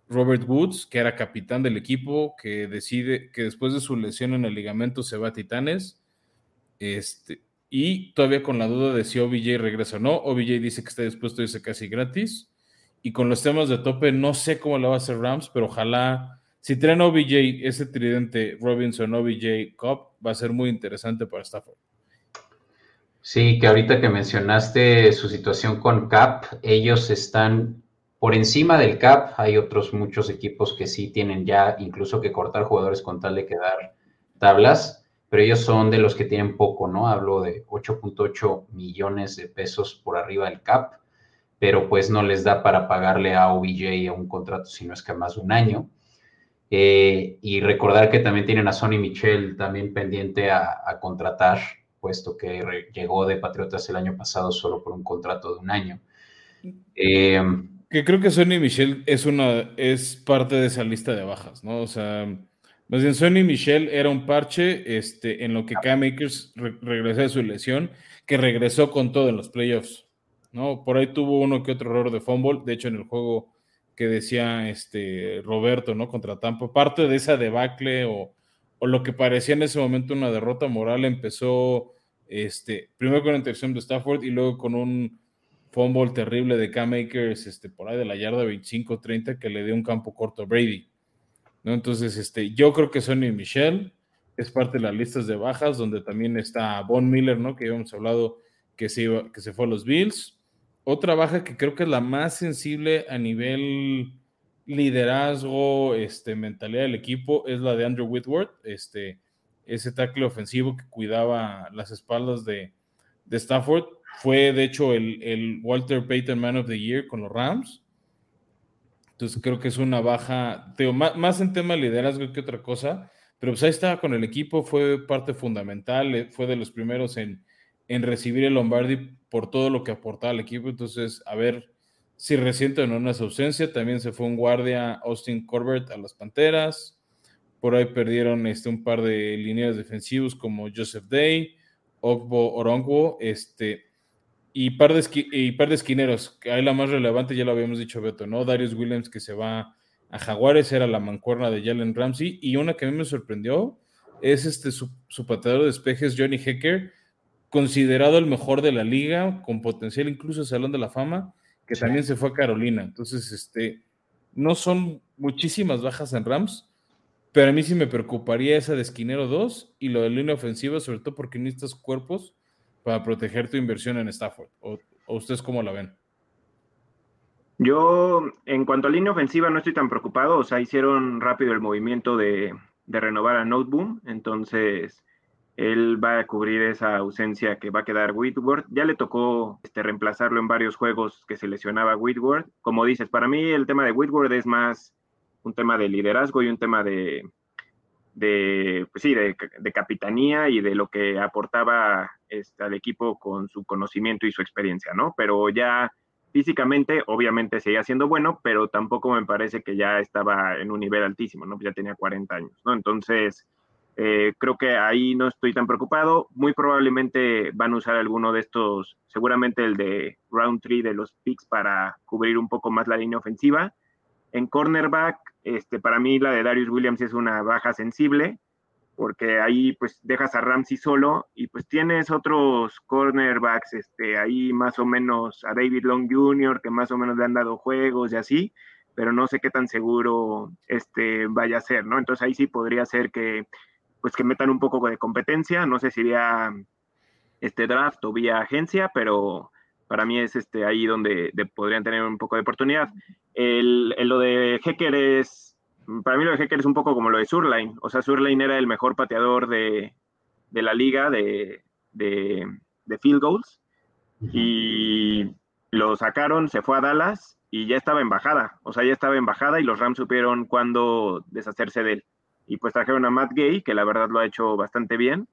Robert Woods, que era capitán del equipo, que decide que después de su lesión en el ligamento se va a Titanes. Este, y todavía con la duda de si OBJ regresa o no. OBJ dice que está dispuesto a irse casi gratis. Y con los temas de tope, no sé cómo lo va a hacer Rams, pero ojalá, si traen OBJ, ese tridente Robinson, OBJ, Cobb, va a ser muy interesante para Stafford. Sí, que ahorita que mencionaste su situación con Cap, ellos están por encima del Cap. Hay otros muchos equipos que sí tienen ya incluso que cortar jugadores con tal de quedar tablas pero ellos son de los que tienen poco, ¿no? Hablo de 8.8 millones de pesos por arriba del CAP, pero pues no les da para pagarle a OBJ a un contrato, si no es que más de un año. Eh, y recordar que también tienen a Sonny Michel también pendiente a, contratar, puesto que llegó de Patriotas el año pasado solo por un contrato de un año. Eh, Que creo que Sonny Michel es una, es parte de esa lista de bajas, ¿no? O sea, más bien Sonny Michel era un parche este, en lo que Cam Akers regresó de su lesión, que regresó con todo en los playoffs, ¿no? Por ahí tuvo uno que otro error de fumble, de hecho en el juego que decía este Roberto, ¿no? Contra Tampa, parte de esa debacle o, o lo que parecía en ese momento una derrota moral empezó este, primero con la intercepción de Stafford y luego con un fumble terrible de Cam Akers, este, por ahí de la yarda 25-30 que le dio un campo corto a Brady. ¿no? Entonces, este, yo creo que Sonny Michel es parte de las listas de bajas, donde también está Von Miller, ¿no? Que habíamos hablado que se, iba, que se fue a los Bills. Otra baja que creo que es la más sensible a nivel liderazgo, este, mentalidad del equipo, es la de Andrew Whitworth, este, ese tackle ofensivo que cuidaba las espaldas de, de Stafford fue, de hecho, el, Walter Payton Man of the Year con los Rams. Entonces creo que es una baja, más, en tema de liderazgo que otra cosa, pero pues ahí estaba con el equipo, fue parte fundamental, eh, fue de los primeros en, en recibir el Lombardi por todo lo que aportaba al equipo. Entonces, a ver si reciente o no una ausencia. También se fue un guardia, Austin Corbett, a las Panteras. Por ahí perdieron este, un par de líneas defensivos como Joseph Day, Ogbo Orongwo, este, y par de, y par de esquineros, hay la más relevante, ya lo habíamos dicho Beto, ¿no? Darius Williams que se va a Jaguares, era la mancuerna de Jalen Ramsey, y una que a mí me sorprendió es este su, pateador de despejes, Johnny Hecker, considerado el mejor de la liga, con potencial incluso Salón de la Fama, que también se fue a Carolina. Entonces, este, no son muchísimas bajas en Rams, pero a mí sí me preocuparía esa de esquinero 2 y lo de línea ofensiva, sobre todo porque necesitas cuerpos para proteger tu inversión en Stafford? ¿O, ustedes cómo la ven? Yo, en cuanto a línea ofensiva, no estoy tan preocupado. O sea, hicieron rápido el movimiento de, renovar a Noteboom. Entonces, él va a cubrir esa ausencia que va a quedar Whitworth. Ya le tocó este, reemplazarlo en varios juegos que se lesionaba Whitworth. Como dices, para mí el tema de Whitworth es más un tema de liderazgo y un tema de, de, pues sí, de, capitanía y de lo que aportaba este, al equipo con su conocimiento y su experiencia, ¿no? Pero ya físicamente, obviamente seguía siendo bueno, pero tampoco me parece que ya estaba en un nivel altísimo, ¿no? Ya tenía 40 años, ¿no? Entonces, eh, creo que ahí no estoy tan preocupado. Muy probablemente van a usar alguno de estos, seguramente el de round 3 de los picks para cubrir un poco más la línea ofensiva. En cornerback, este, para mí la de Darius Williams es una baja sensible, porque ahí pues dejas a Ramsey solo y pues tienes otros cornerbacks, este, ahí más o menos a David Long Jr., que más o menos le han dado juegos y así, pero no sé qué tan seguro este, vaya a ser, ¿no? Entonces ahí sí podría ser que pues que metan un poco de competencia, no sé si vía este draft o vía agencia, pero para mí es este, ahí donde podrían tener un poco de oportunidad. El, lo de Hecker es, para mí lo de Hecker es un poco como lo de Surline. O sea, Surline era el mejor pateador de, la liga de, field goals y lo sacaron, se fue a Dallas y ya estaba en bajada. O sea, ya estaba en bajada y los Rams supieron cuándo deshacerse de él. Y pues trajeron a Matt Gay, que la verdad lo ha hecho bastante bien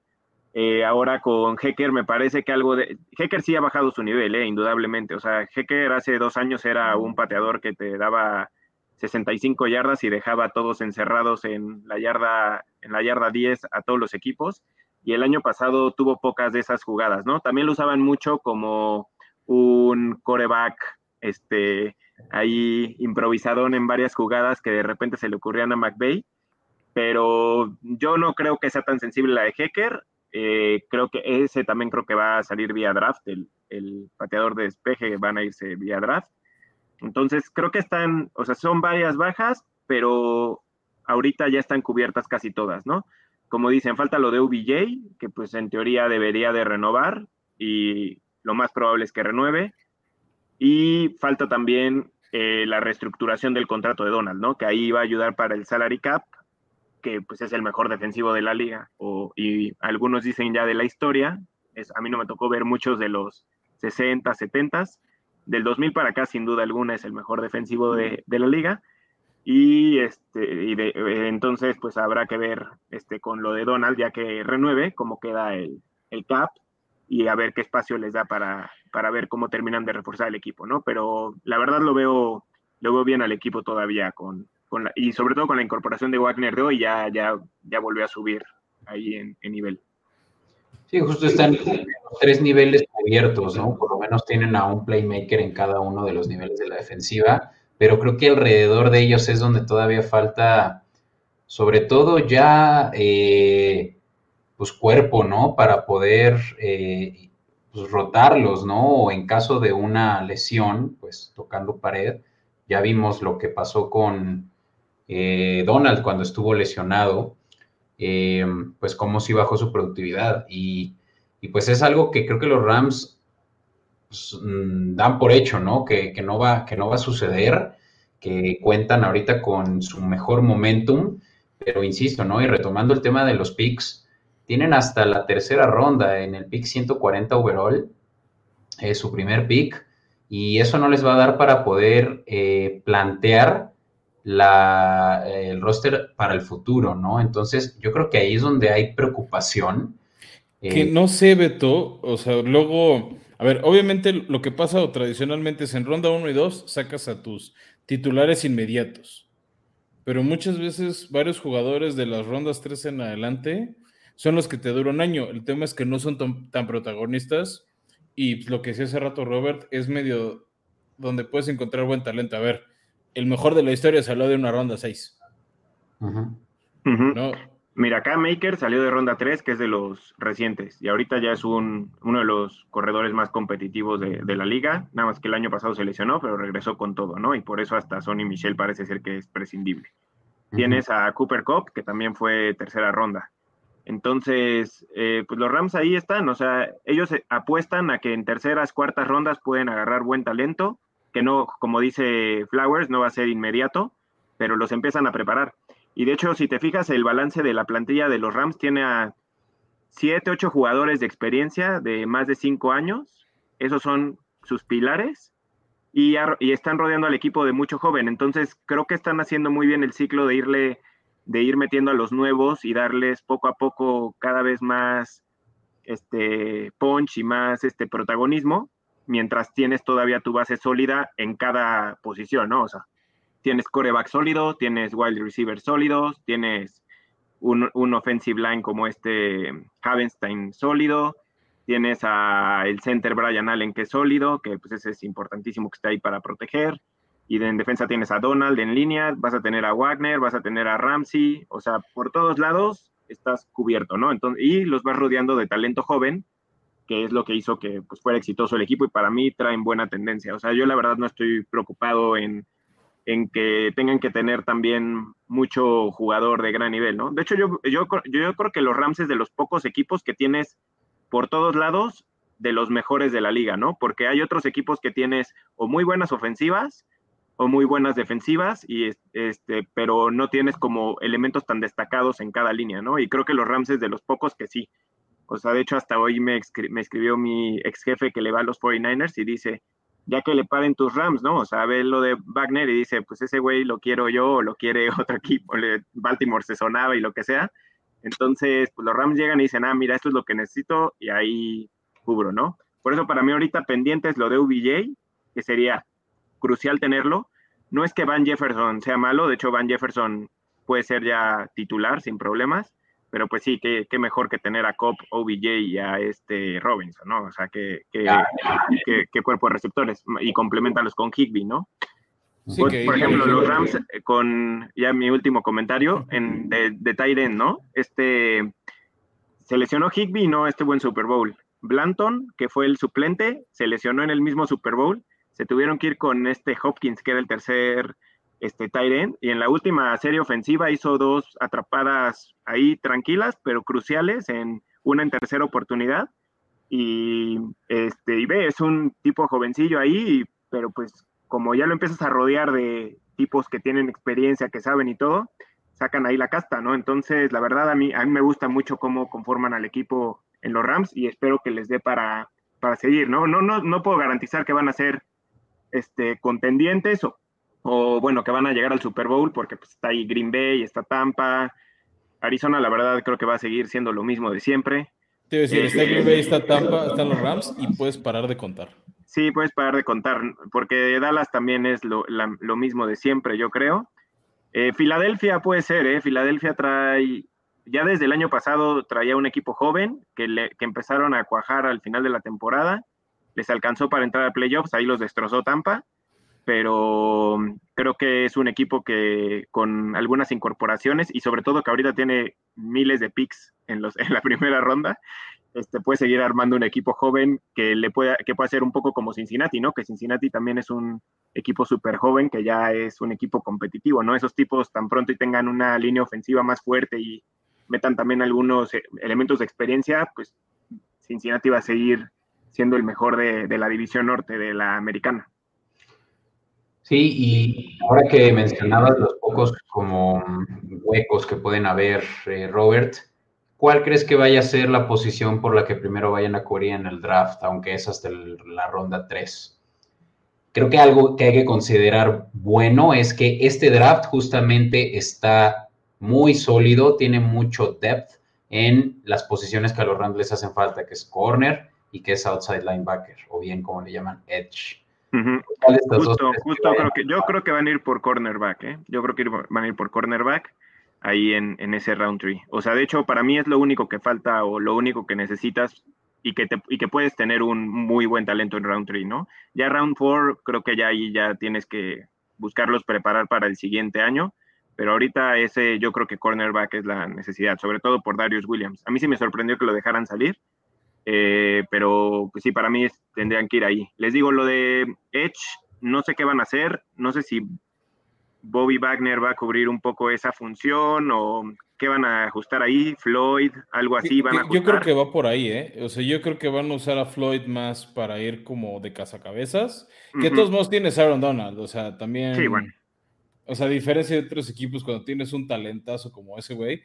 eh, ahora con Hecker me parece que algo de... Hecker sí ha bajado su nivel, eh, indudablemente. O sea, Hecker hace dos años era un pateador que te daba 65 yardas y dejaba a todos encerrados en la yarda, en la yarda 10 a todos los equipos. Y el año pasado tuvo pocas de esas jugadas, ¿no? También lo usaban mucho como un coreback, este, ahí improvisadón en varias jugadas que de repente se le ocurrían a McVeigh pero yo no creo que sea tan sensible la de Hecker. Eh, creo que ese también creo que va a salir vía draft, el, el, pateador de despeje van a irse vía draft. Entonces creo que están, o sea, son varias bajas, pero ahorita ya están cubiertas casi todas, ¿no? Como dicen, falta lo de UBJ, que pues en teoría debería de renovar y lo más probable es que renueve. Y falta también eh, la reestructuración del contrato de Donald, ¿no? Que ahí va a ayudar para el salary cap que pues es el mejor defensivo de la liga, o, y algunos dicen ya de la historia, es, a mí no me tocó ver muchos de los 60, 70, del 2000 para acá sin duda alguna es el mejor defensivo de, de la liga, y, este, y de, entonces pues habrá que ver este, con lo de Donald, ya que renueve, cómo queda el, el cap, y a ver qué espacio les da para, para ver cómo terminan de reforzar el equipo, ¿no? Pero la verdad lo veo luego viene al equipo todavía con, y sobre todo con la incorporación de Wagner de hoy, ya, ya, ya volvió a subir ahí en, nivel. Sí, justo están tres niveles cubiertos, ¿no? Por lo menos tienen a un playmaker en cada uno de los niveles de la defensiva, pero creo que alrededor de ellos es donde todavía falta, sobre todo ya, eh, pues cuerpo, ¿no? Para poder eh, pues, rotarlos, ¿no? O en caso de una lesión, pues tocando pared, ya vimos lo que pasó con eh, Donald cuando estuvo lesionado eh, pues cómo sí bajó su productividad. Y, pues es algo que creo que los Rams pues, mm, dan por hecho, ¿no? Que, no va, que no va a suceder, que cuentan ahorita con su mejor momentum, pero insisto, ¿no? Y retomando el tema de los picks, tienen hasta la tercera ronda en el pick 140 overall, es su primer pick, y eso no les va a dar para poder eh, plantear la, el roster para el futuro, ¿no? Entonces, yo creo que ahí es donde hay preocupación. Que eh, no sé, Beto, o sea, luego, a ver, obviamente lo que pasa o tradicionalmente es en ronda 1 y 2 sacas a tus titulares inmediatos, pero muchas veces varios jugadores de las rondas 3 en adelante son los que te duran un año. El tema es que no son tan, tan protagonistas y lo que decía hace rato Robert es medio donde puedes encontrar buen talento. A ver, el mejor de la historia salió de una ronda 6. Mira, acá Maker salió de ronda 3, que es de los recientes, y ahorita ya es un, uno de los corredores más competitivos de, la liga, nada más que el año pasado se lesionó, pero regresó con todo, ¿no? Y por eso hasta Sonny Michel parece ser que es prescindible. Tienes a Cooper Cup, que también fue tercera ronda. Entonces, eh, pues los Rams ahí están, o sea, ellos apuestan a que en terceras, cuartas rondas pueden agarrar buen talento que no, como dice Flowers, no va a ser inmediato, pero los empiezan a preparar. Y de hecho, si te fijas, el balance de la plantilla de los Rams tiene a 7, 8 jugadores de experiencia de más de 5 años. Esos son sus pilares. Y, y, están rodeando al equipo de mucho joven. Entonces, creo que están haciendo muy bien el ciclo de irle, de ir metiendo a los nuevos y darles poco a poco cada vez más este punch y más este protagonismo mientras tienes todavía tu base sólida en cada posición, ¿no? O sea, tienes coreback sólido, tienes wide receiver sólidos, tienes un, offensive line como este Havenstein sólido, tienes a el center Brian Allen que es sólido, que pues ese es importantísimo que esté ahí para proteger, y en defensa tienes a Donald en línea, vas a tener a Wagner, vas a tener a Ramsey, o sea, por todos lados estás cubierto, ¿no? Entonces, y los vas rodeando de talento joven que es lo que hizo que pues, fuera exitoso el equipo y para mí traen buena tendencia. O sea, yo la verdad no estoy preocupado en, en que tengan que tener también mucho jugador de gran nivel, ¿no? De hecho, yo, yo, yo creo que los Rams es de los pocos equipos que tienes por todos lados de los mejores de la liga, ¿no? Porque hay otros equipos que tienes o muy buenas ofensivas o muy buenas defensivas, y este, pero no tienes como elementos tan destacados en cada línea, ¿no? Y creo que los Rams es de los pocos que sí. O sea, de hecho, hasta hoy me, me escribió mi ex jefe que le va a los 49ers y dice, ya que le paren tus Rams, ¿no? O sea, ve lo de Wagner y dice, pues ese güey lo quiero yo lo quiere [LAUGHS] otro equipo, Baltimore se sonaba y lo que sea. Entonces, pues los Rams llegan y dicen, ah, mira, esto es lo que necesito y ahí cubro, ¿no? Por eso para mí ahorita pendiente es lo de UBJ, que sería crucial tenerlo. No es que Van Jefferson sea malo, de hecho Van Jefferson puede ser ya titular sin problemas, pero pues sí, qué, mejor que tener a Cop, OBJ y a este Robinson, ¿no? O sea, qué, qué, cuerpo de receptores y complementarlos con Higby, ¿no? Sí, pues, por ejemplo, los Rams, eh, con ya mi último comentario en, de, de ¿no? Este se lesionó Higby, no este buen Super Bowl. Blanton, que fue el suplente, se lesionó en el mismo Super Bowl. Se tuvieron que ir con este Hopkins, que era el tercer este Tyren, y en la última serie ofensiva hizo dos atrapadas ahí tranquilas, pero cruciales, en una en tercera oportunidad. Y este, y ve, es un tipo jovencillo ahí, pero pues como ya lo empiezas a rodear de tipos que tienen experiencia, que saben y todo, sacan ahí la casta, ¿no? Entonces, la verdad, a mí, a mí me gusta mucho cómo conforman al equipo en los Rams y espero que les dé para, para seguir, ¿no? No, no, no puedo garantizar que van a ser este, contendientes o, o bueno, que van a llegar al Super Bowl porque pues, está ahí Green Bay, está Tampa. Arizona, la verdad, creo que va a seguir siendo lo mismo de siempre. Te decir, está Green Bay, está Tampa, están los Rams y puedes parar de contar. Sí, puedes parar de contar, porque Dallas también es lo, la- lo mismo de siempre, yo creo. Eh, Filadelfia puede ser, ¿eh? Filadelfia trae, ya desde el año pasado traía un equipo joven que, le, que empezaron a cuajar al final de la temporada. Les alcanzó para entrar a playoffs, ahí los destrozó Tampa, pero creo que es un equipo que con algunas incorporaciones y sobre todo que ahorita tiene miles de picks en, los, [LAUGHS] en la primera ronda, este, puede seguir armando un equipo joven que le pueda, que pueda ser un poco como Cincinnati, ¿no? Que Cincinnati también es un equipo súper joven que ya es un equipo competitivo, ¿no? Esos tipos tan pronto y tengan una línea ofensiva más fuerte y metan también algunos eh, elementos de experiencia, pues Cincinnati va a seguir siendo el mejor de la división norte de la americana. Sí, y ahora que mencionabas los pocos como huecos que pueden haber, eh, Robert, ¿cuál crees que vaya a ser la posición por la que primero vayan a cubrir en el draft, aunque es hasta la ronda 3? Creo que algo que hay que considerar bueno es que este draft justamente está muy sólido, tiene mucho depth en las posiciones que a los Rams les hacen falta, que es corner y que es outside linebacker, o bien como le llaman edge. Ujú. ¿Cuál de estas dos Justo, justo creo que, yo creo que van a ir por cornerback, ¿eh? Yo creo que van a ir por cornerback ahí en, en ese round tree. O sea, de hecho, para mí es lo único que falta o lo único que necesitas y que, te, y que puedes tener un muy buen talento en round tree, ¿no? Ya round four, creo que ya ahí ya tienes que buscarlos preparar para el siguiente año, pero ahorita ese yo creo que cornerback es la necesidad, sobre todo por Darius Williams. A mí sí me sorprendió que lo dejaran salir, eh, pero pues sí, para mí es- tendrían que ir ahí. Les digo, lo de Edge, no sé qué van a hacer, no sé si Bobby Wagner va a cubrir un poco esa función o qué van a ajustar ahí, Floyd, algo así van a Yo- Yo creo que va por ahí, ¿eh? O sea, yo creo que van a usar a Floyd más para ir como de cazacabezas. Que de Ujú. todos modos tienes Aaron Donald, o sea, también. Sí, bueno. O sea, a diferencia de otros equipos, cuando tienes un talentazo como ese güey,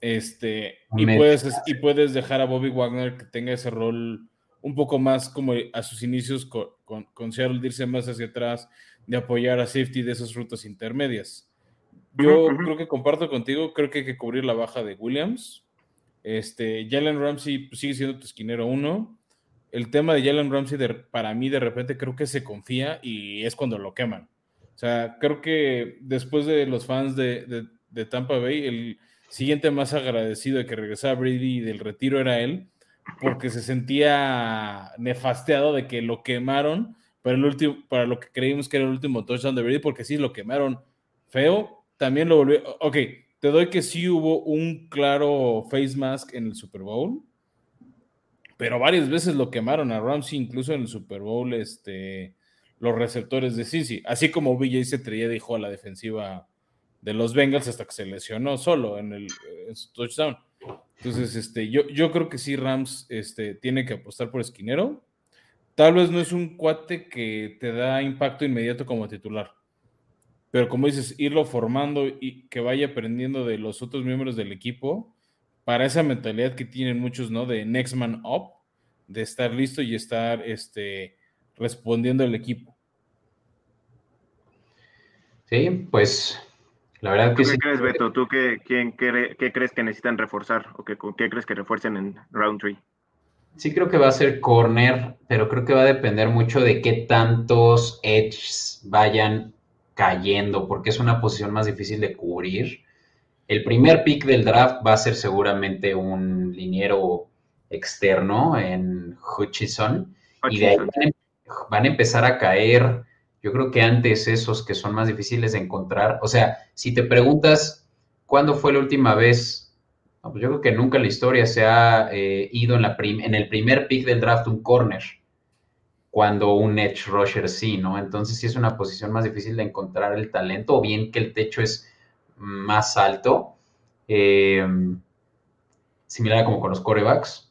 este, y puedes, y puedes dejar a Bobby Wagner que tenga ese rol un poco más como a sus inicios con, con, con Seattle, de irse más hacia atrás, de apoyar a safety de esas rutas intermedias. Yo creo que comparto contigo, creo que hay que cubrir la baja de Williams. Este, Jalen Ramsey sigue siendo tu esquinero uno. El tema de Jalen Ramsey, de- para mí, de repente creo que se confía y es cuando lo queman. O sea, creo que después de los fans de, de- de Tampa Bay, el siguiente más agradecido de que regresara Brady del retiro era él, porque se sentía nefasteado de que lo quemaron para, el último, para lo que creímos que era el último touchdown de Brady, porque sí, lo quemaron feo. También lo volvió. Ok, te doy que sí hubo un claro face mask en el Super Bowl, pero varias veces lo quemaron a Ramsey, incluso en el Super Bowl, este, los receptores de Cincy, así como BJ se traía dijo a la defensiva de los Bengals hasta que se lesionó solo en el en su touchdown. Entonces, este, yo, yo creo que sí, Rams este, tiene que apostar por esquinero. Tal vez no es un cuate que te da impacto inmediato como titular. Pero como dices, irlo formando y que vaya aprendiendo de los otros miembros del equipo para esa mentalidad que tienen muchos, ¿no? De next man up, de estar listo y estar este, respondiendo al equipo. Sí, pues la verdad ¿Tú que qué sí. crees, Beto? ¿Tú qué, quién cree- qué crees que necesitan reforzar o qué, qué crees que refuercen en round tree? Sí creo que va a ser corner, pero creo que va a depender mucho de qué tantos edges vayan cayendo, porque es una posición más difícil de cubrir. El primer pick del draft va a ser seguramente un liniero externo en Hutchison, y de ahí Hutchinson. van a, em- van a empezar a caer, yo creo que antes esos que son más difíciles de encontrar. O sea, si te preguntas cuándo fue la última vez pues yo creo que nunca en la historia se ha eh, ido en, la en el primer pick del draft un corner, cuando un edge rusher sí, ¿no? Entonces sí es una posición más difícil de encontrar el talento, o bien que el techo es más alto, eh, similar a como con los corebacks.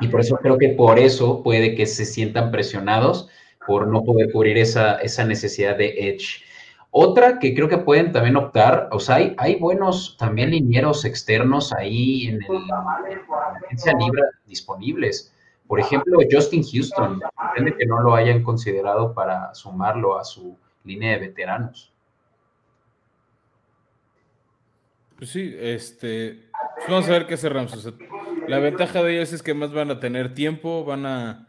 Y por eso creo que por eso puede que se sientan presionados por no poder cubrir esa, esa necesidad de edge. Otra que creo que pueden también optar, o sea, hay, hay buenos también linieros externos ahí en, el, la agencia libre disponibles. Por ejemplo, Justin Houston, sorprende que no lo hayan considerado para sumarlo a su línea de veteranos. Pues sí, este, pues vamos a ver qué hace La ventaja de ellos es que más van a tener tiempo, van a,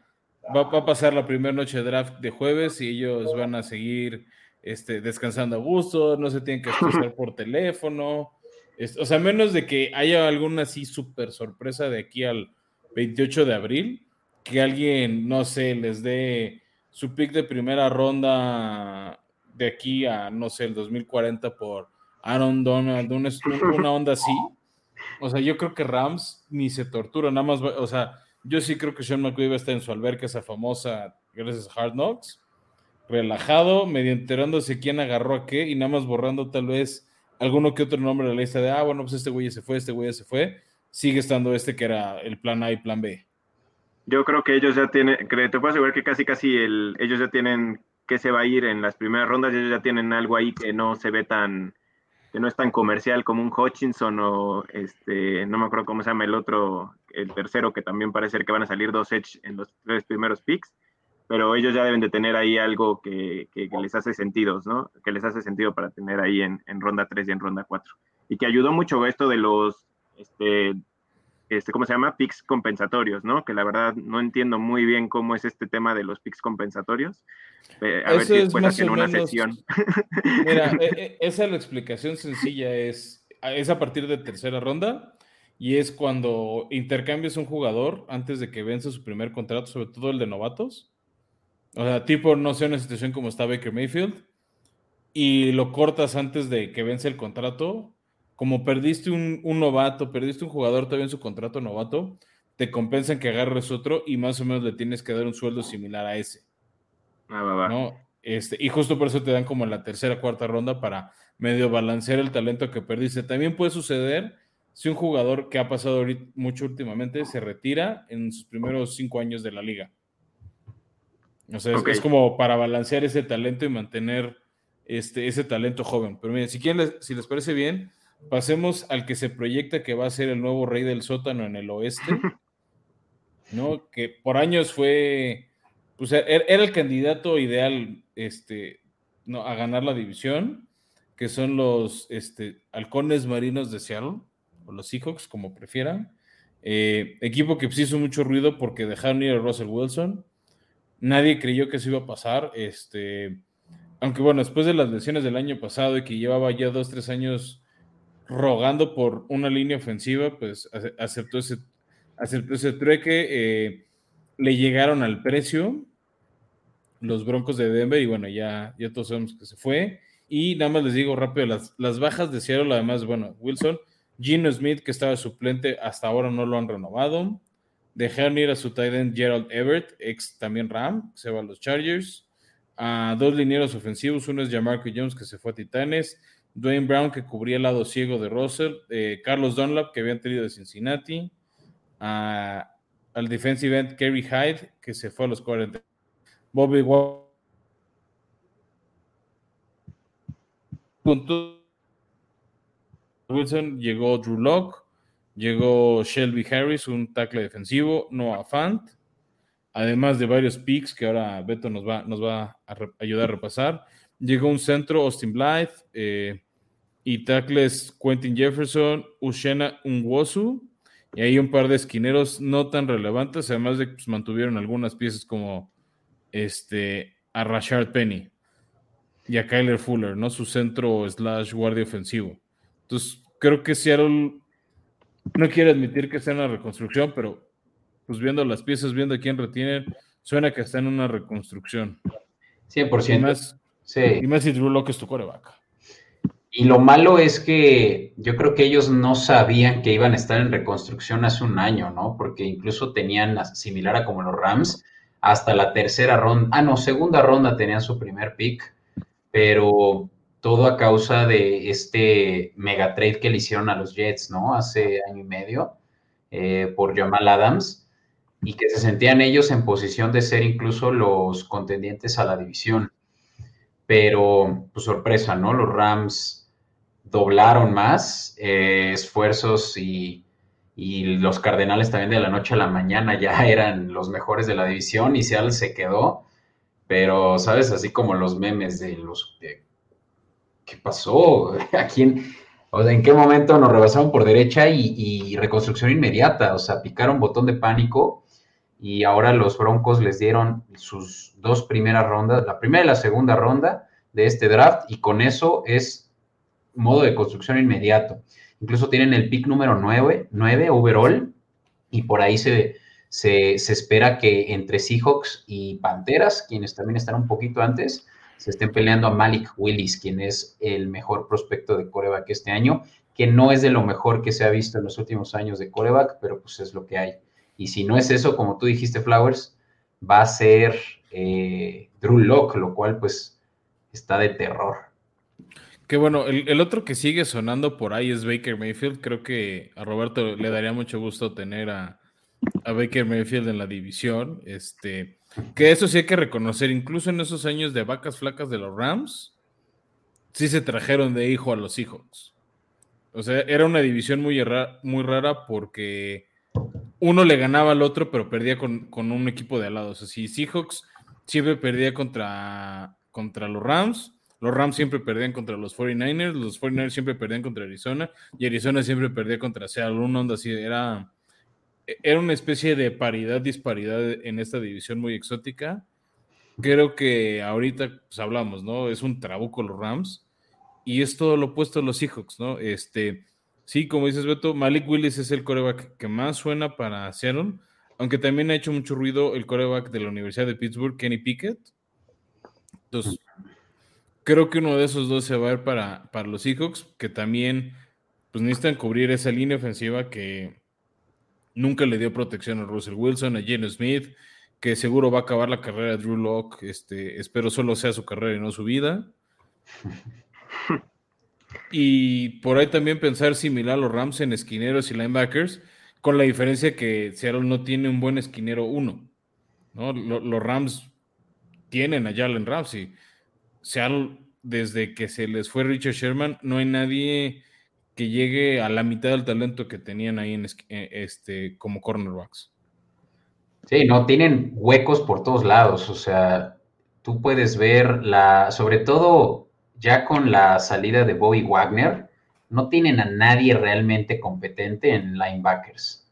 va, a pasar la primera noche de draft de jueves y ellos van a seguir este, descansando a gusto, no se tienen que [LAUGHS] escuchar por teléfono. o sea, menos de que haya alguna así súper sorpresa de aquí al 28 de abril, que alguien, no sé, les dé su pick de primera ronda de aquí a, no sé, el 2040 por Aaron Donald, una, una onda así. O sea, yo creo que Rams ni se tortura, nada más, o sea, yo sí creo que Sean McVay va a estar en su alberca, esa famosa, gracias a Hard Knocks, relajado, medio enterándose quién agarró a qué y nada más borrando tal vez alguno que otro nombre de la lista de, ah, bueno, pues este güey se fue, este güey se fue. Sigue estando este que era el plan A y plan B. Yo creo que ellos ya tienen, te puedo asegurar que casi casi el, ellos ya tienen que se va a ir en las primeras rondas, ellos ya tienen algo ahí que no se ve tan, que no es tan comercial como un Hutchinson o este, no me acuerdo cómo se llama el otro, el tercero, que también parece ser que van a salir dos Edge en los tres primeros picks, pero ellos ya deben de tener ahí algo que, les hace sentido, ¿no? Que les hace sentido para tener ahí en, en ronda 3 y en ronda 4. Y que ayudó mucho esto de los, este, este, ¿cómo se llama? Picks compensatorios, ¿no? Que la verdad no entiendo muy bien cómo es este tema de los picks compensatorios. Eh, a ver si después hacen una sesión. Mira, [LAUGHS] e, e, esa es la explicación sencilla, es, es a partir de tercera ronda y es cuando intercambias un jugador antes de que vence su primer contrato, sobre todo el de novatos. O sea, tipo, no sé, una situación como está Baker Mayfield, y lo cortas antes de que vence el contrato, como perdiste un, novato, perdiste un jugador todavía en su contrato novato, te compensan que agarres otro y más o menos le tienes que dar un sueldo similar a ese. Ah, va, va. ¿no? Este, y justo por eso te dan como la tercera, cuarta ronda para medio balancear el talento que perdiste. También puede suceder si un jugador que ha pasado mucho últimamente se retira en sus primeros cinco años de la liga. O sea, es, como para balancear ese talento y mantener este, ese talento joven. Pero miren, si, quieren, si les parece bien, Pasemos al que se proyecta que va a ser el nuevo rey del sótano en el oeste, [LAUGHS] ¿no? Que por años fue, pues er, era el candidato ideal este, ¿no? a ganar la división, que son los este, halcones marinos de Seattle, los Seahawks, como prefieran. Eh, equipo que pues hizo mucho ruido porque dejaron ir a Russell Wilson. Nadie creyó que eso iba a pasar. Este, aunque bueno, después de las lesiones del año pasado y que llevaba ya dos, tres años rogando por una línea ofensiva, pues aceptó ese, aceptó ese trueque, eh, le llegaron al precio los Broncos de Denver y bueno, ya, ya todos sabemos que se fue. Y nada más les digo rápido, las, las bajas de Seattle, además, bueno, Wilson, Gino Smith, que estaba suplente, hasta ahora no lo han renovado. Dejaron ir a su tight end Gerald Everett, ex también Ram, se va a los Chargers. A dos linieros ofensivos, uno es Jamarco Jones, que se fue a Titanes. Dwayne Brown, que cubría el lado ciego de Russell, eh, Carlos Dunlap, que habían tenido de Cincinnati, al defensive end Kerry Hyde, que se fue a los 40. Bobby Wilson, llegó Drew Locke, llegó Shelby Harris, un tackle defensivo, Noah Fant, además de varios picks que ahora Beto nos va, a ayudar a repasar. Llegó un centro, Austin Blythe, eh, y tackles Quentin Jefferson, Ushena Unwosu, y hay un par de esquineros no tan relevantes, además de que pues, mantuvieron algunas piezas como este, a Rashard Penny y a Kyler Fuller, ¿no? Su centro slash guardia ofensivo. Entonces, creo que Seattle no quiere admitir que en una reconstrucción, pero pues viendo las piezas, viendo a quién retienen, suena que está en una reconstrucción. 100%. Y más, sí. y más si Drew Locke es tu coreback. Y lo malo es que yo creo que ellos no sabían que iban a estar en reconstrucción hace un año, ¿no? Porque incluso tenían, similar a como los Rams, hasta la tercera ronda, ah, no, segunda ronda tenían su primer pick, pero todo a causa de este mega trade que le hicieron a los Jets, ¿no? Hace año y medio, eh, por Jamal Adams, y que se sentían ellos en posición de ser incluso los contendientes a la división. Pero, pues sorpresa, ¿no? Los Rams doblaron más eh, esfuerzos y, los Cardenales también de la noche a la mañana ya [LAUGHS] eran los mejores de la división y Seattle se quedó. Pero, ¿sabes? Así como los memes de los... ¿Qué pasó? [LAUGHS] ¿A quién, O sea, ¿en qué momento nos rebasaron por derecha y, reconstrucción inmediata? O sea, picaron botón de pánico y ahora los Broncos les dieron sus dos primeras rondas, la primera y la segunda ronda de este draft y con eso es modo de construcción inmediato. Incluso tienen el pick número 9, 9 overall y por ahí se, se, se espera que entre Seahawks y Panteras, quienes también están un poquito antes, se estén peleando a Malik Willis, quien es el mejor prospecto de coreback este año, que no es de lo mejor que se ha visto en los últimos años de coreback, pero pues es lo que hay. Y si no es eso, como tú dijiste, Flowers, va a ser eh, Drew Locke, lo cual pues está de terror. Que bueno, el, otro que sigue sonando por ahí es Baker Mayfield. Creo que a Roberto le daría mucho gusto tener a, a Baker Mayfield en la división. Este, que eso sí hay que reconocer, incluso en esos años de vacas flacas de los Rams, sí se trajeron de hijo a los Seahawks. O sea, era una división muy, muy rara porque uno le ganaba al otro, pero perdía con, un equipo de al lado. O sea, si Seahawks siempre perdía contra, contra los Rams, los Rams siempre perdían contra los 49ers, los 49ers siempre perdían contra Arizona, y Arizona siempre perdía contra Seattle. Un onda así, era era una especie de paridad, disparidad en esta división muy exótica. Creo que ahorita pues, hablamos, ¿no? Es un trabuco los Rams y es todo lo opuesto a los Seahawks, ¿no? Este, sí, como dices Beto, Malik Willis es el coreback que más suena para Seattle, aunque también ha hecho mucho ruido el coreback de la Universidad de Pittsburgh, Kenny Pickett. Entonces, creo que uno de esos dos se va a ver para, para los Seahawks, que también pues necesitan cubrir esa línea ofensiva que nunca le dio protección a Russell Wilson, a Gene Smith, que seguro va a acabar la carrera de Drew Locke. Este, espero solo sea su carrera y no su vida. [LAUGHS] Y por ahí también pensar similar a los Rams en esquineros y linebackers, con la diferencia que Seattle no tiene un buen esquinero uno. ¿no? Los Rams tienen a Jalen Ramsey. Seattle, desde que se les fue Richard Sherman, no hay nadie que llegue a la mitad del talento que tenían ahí en eh, este, como cornerbacks. Sí, no, tienen huecos por todos lados, o sea, tú puedes ver la, sobre todo ya con la salida de Bobby Wagner, no tienen a nadie realmente competente en linebackers,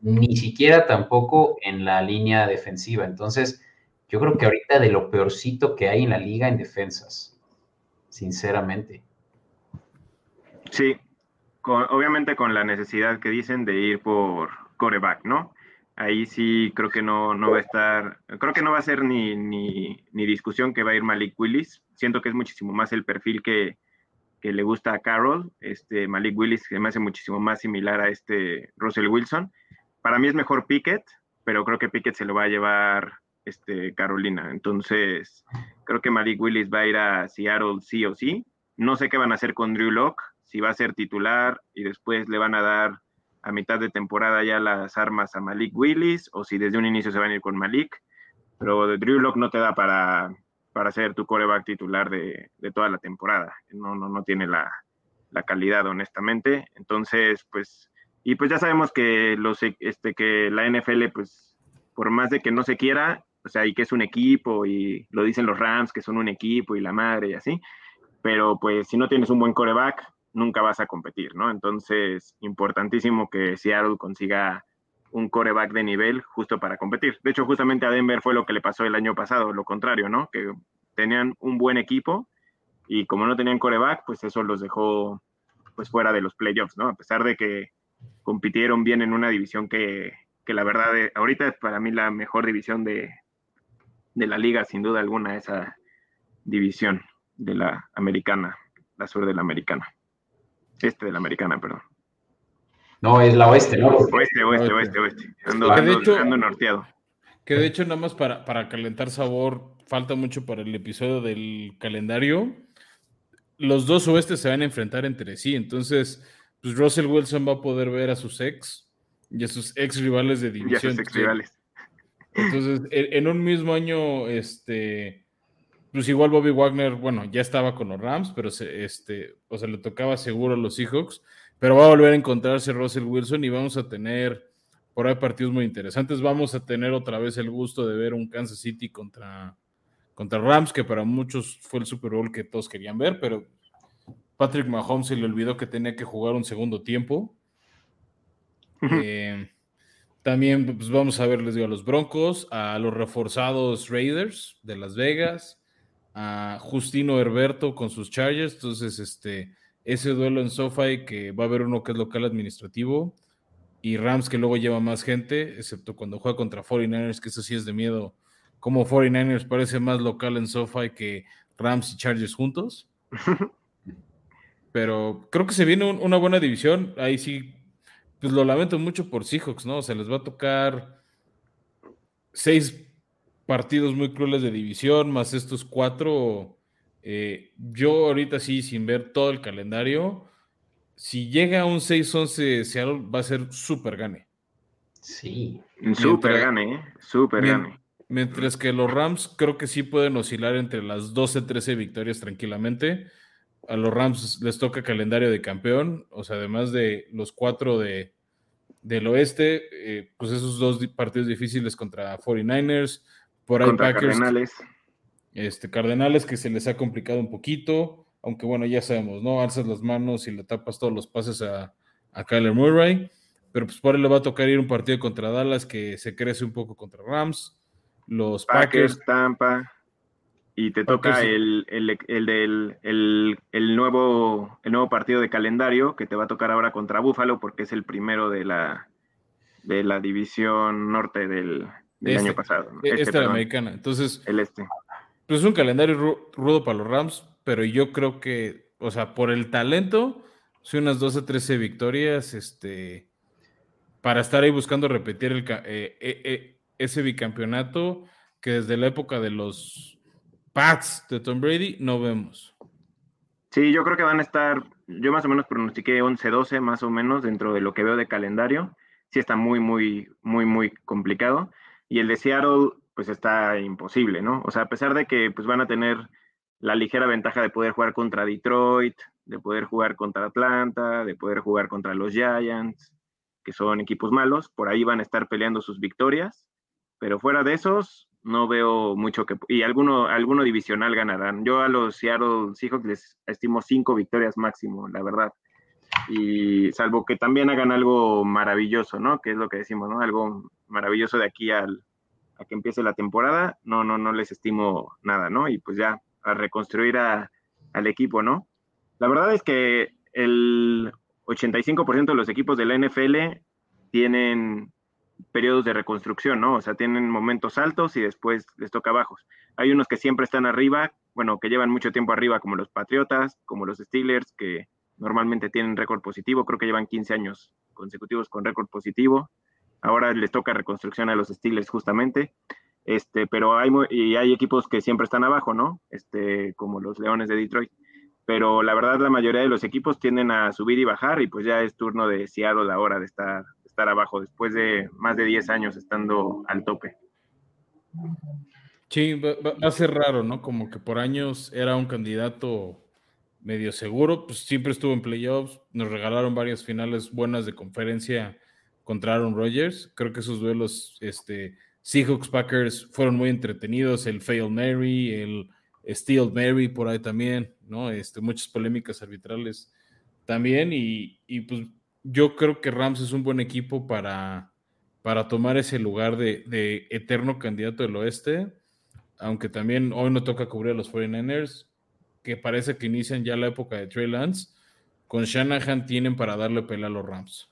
ni siquiera tampoco en la línea defensiva. Entonces, yo creo que ahorita de lo peorcito que hay en la liga en defensas, sinceramente. Sí, obviamente con la necesidad que dicen de ir por coreback, ¿no? Ahí sí creo que no, no va a estar, creo que no va a ser ni, ni, discusión que va a ir Malik Willis. Siento que es muchísimo más el perfil que, que le gusta a Carroll. Este Malik Willis que me hace muchísimo más similar a este Russell Wilson. Para mí es mejor Pickett, pero creo que Pickett se lo va a llevar este, Carolina. Entonces, creo que Malik Willis va a ir a Seattle sí o sí. No sé qué van a hacer con Drew Locke si va a ser titular y después le van a dar a mitad de temporada ya las armas a Malik Willis o si desde un inicio se van a ir con Malik. Pero Drew Lock no te da para, para ser tu coreback titular de, toda la temporada. No, no, no tiene la, calidad, honestamente. Entonces, pues, y pues ya sabemos que los este que la NFL, pues, por más de que no se quiera, o sea, y que es un equipo, y lo dicen los Rams que son un equipo y la madre y así. Pero pues si no tienes un buen coreback, nunca vas a competir, ¿no? Entonces, importantísimo que Seattle consiga un coreback de nivel justo para competir. De hecho, justamente a Denver fue lo que le pasó el año pasado, lo contrario, ¿no? Que tenían un buen equipo y como no tenían coreback, pues eso los dejó pues fuera de los playoffs, ¿no? A pesar de que compitieron bien en una división que, que la verdad eh, ahorita es para mí la mejor división de, de la liga, sin duda alguna, esa división de la americana, la sur de la americana. Este de la americana, perdón. No, es la oeste, ¿no? Oeste, oeste, oeste, oeste. Ando, ando, norteado. Que de hecho, nada más para, para calentar sabor, falta mucho para el episodio del calendario. Los dos oestes se van a enfrentar entre sí. Entonces, pues Russell Wilson va a poder ver a sus ex y a sus ex rivales de división. Y a sus ex rivales. Entonces, en un mismo año, este pues igual Bobby Wagner, bueno, ya estaba con los Rams, pero se, este, o sea, le tocaba seguro a los Seahawks, pero va a volver a encontrarse Russell Wilson y vamos a tener por ahí partidos muy interesantes. Vamos a tener otra vez el gusto de ver un Kansas City contra, contra Rams, que para muchos fue el Super Bowl que todos querían ver, pero Patrick Mahomes se le olvidó que tenía que jugar un segundo tiempo. Eh, también pues, vamos a ver, les digo, a los Broncos, a los reforzados Raiders de Las Vegas, a Justino Herberto con sus Chargers. Entonces, este, ese duelo en SoFi que va a haber uno que es local administrativo y Rams que luego lleva más gente, excepto cuando juega contra 49ers, que eso sí es de miedo. Como 49ers parece más local en SoFi que Rams y Chargers juntos. [LAUGHS] Pero creo que se viene una buena división. Ahí sí, pues lo lamento mucho por Seahawks, ¿no? O sea, les va a tocar seis partidos muy crueles de división, más estos cuatro. Eh, yo ahorita sí, sin ver todo el calendario, si llega a un 6-11 Seattle, va a ser súper gane. Sí. Súper gane, ¿eh? Súper gane. Mientras que los Rams creo que sí pueden oscilar entre las 12-13 victorias tranquilamente. A los Rams les toca calendario de campeón, o sea, además de los cuatro de, del oeste, eh, pues esos dos partidos difíciles contra 49ers, por ahí contra Cardenales. Este, Cardenales que se les ha complicado un poquito aunque bueno, ya sabemos, ¿no? Alzas las manos y le tapas todos los pases a, a Kyler Murray, pero pues por él le va a tocar ir un partido contra Dallas que se crece un poco contra Rams, los Packers, Tampa, y te toca el, el, el, el, nuevo, el nuevo partido de calendario que te va a tocar ahora contra Buffalo porque es el primero de la, de la división norte del, del este, año pasado. Este, este la americana. Entonces, el este. Pues es un calendario rudo para los Rams, pero yo creo que, o sea, por el talento, son unas 12, 13 victorias, este, para estar ahí buscando repetir el, eh, eh, eh, ese bicampeonato que desde la época de los Pats de Tom Brady no vemos. Sí, yo creo que van a estar, yo más o menos pronostiqué 11-12 más o menos dentro de lo que veo de calendario. Sí está muy, muy, muy, muy complicado. Y el de Seattle, pues está imposible, ¿no? O sea, a pesar de que pues van a tener la ligera ventaja de poder jugar contra Detroit, de poder jugar contra Atlanta, de poder jugar contra los Giants, que son equipos malos, por ahí van a estar peleando sus victorias, pero fuera de esos no veo mucho que y alguno alguno divisional ganarán. Yo a los Seattle Seahawks les estimo cinco victorias máximo, la verdad. Y salvo que también hagan algo maravilloso, ¿no? Que es lo que decimos, ¿no? Algo maravilloso de aquí al, a que empiece la temporada, no, no, no les estimo nada, ¿no? Y pues ya a reconstruir al equipo, ¿no? La verdad es que el 85% de los equipos de la NFL tienen periodos de reconstrucción, ¿no? O sea, tienen momentos altos y después les toca bajos. Hay unos que siempre están arriba, bueno, que llevan mucho tiempo arriba, como los Patriotas, como los Steelers, que normalmente tienen récord positivo, creo que llevan 15 años consecutivos con récord positivo. Ahora les toca reconstrucción a los Steelers justamente. Este, pero hay, y hay equipos que siempre están abajo, ¿no? Este, como los Leones de Detroit. Pero la verdad, la mayoría de los equipos tienden a subir y bajar, y pues ya es turno de Seattle la hora de estar, estar abajo, después de más de 10 años estando al tope. Sí, va, a ser raro, ¿no? Como que por años era un candidato medio seguro, pues siempre estuvo en playoffs, nos regalaron varias finales buenas de conferencia contra Aaron Rodgers. Creo que esos duelos, este, Seahawks Packers fueron muy entretenidos, el Fail Mary, el Steel Mary por ahí también, ¿no? Este, muchas polémicas arbitrales también y, pues yo creo que Rams es un buen equipo para, para tomar ese lugar de, eterno candidato del oeste, aunque también hoy no toca cubrir a los 49ers, que parece que inician ya la época de Trey Lance, con Shanahan tienen para darle pelea a los Rams.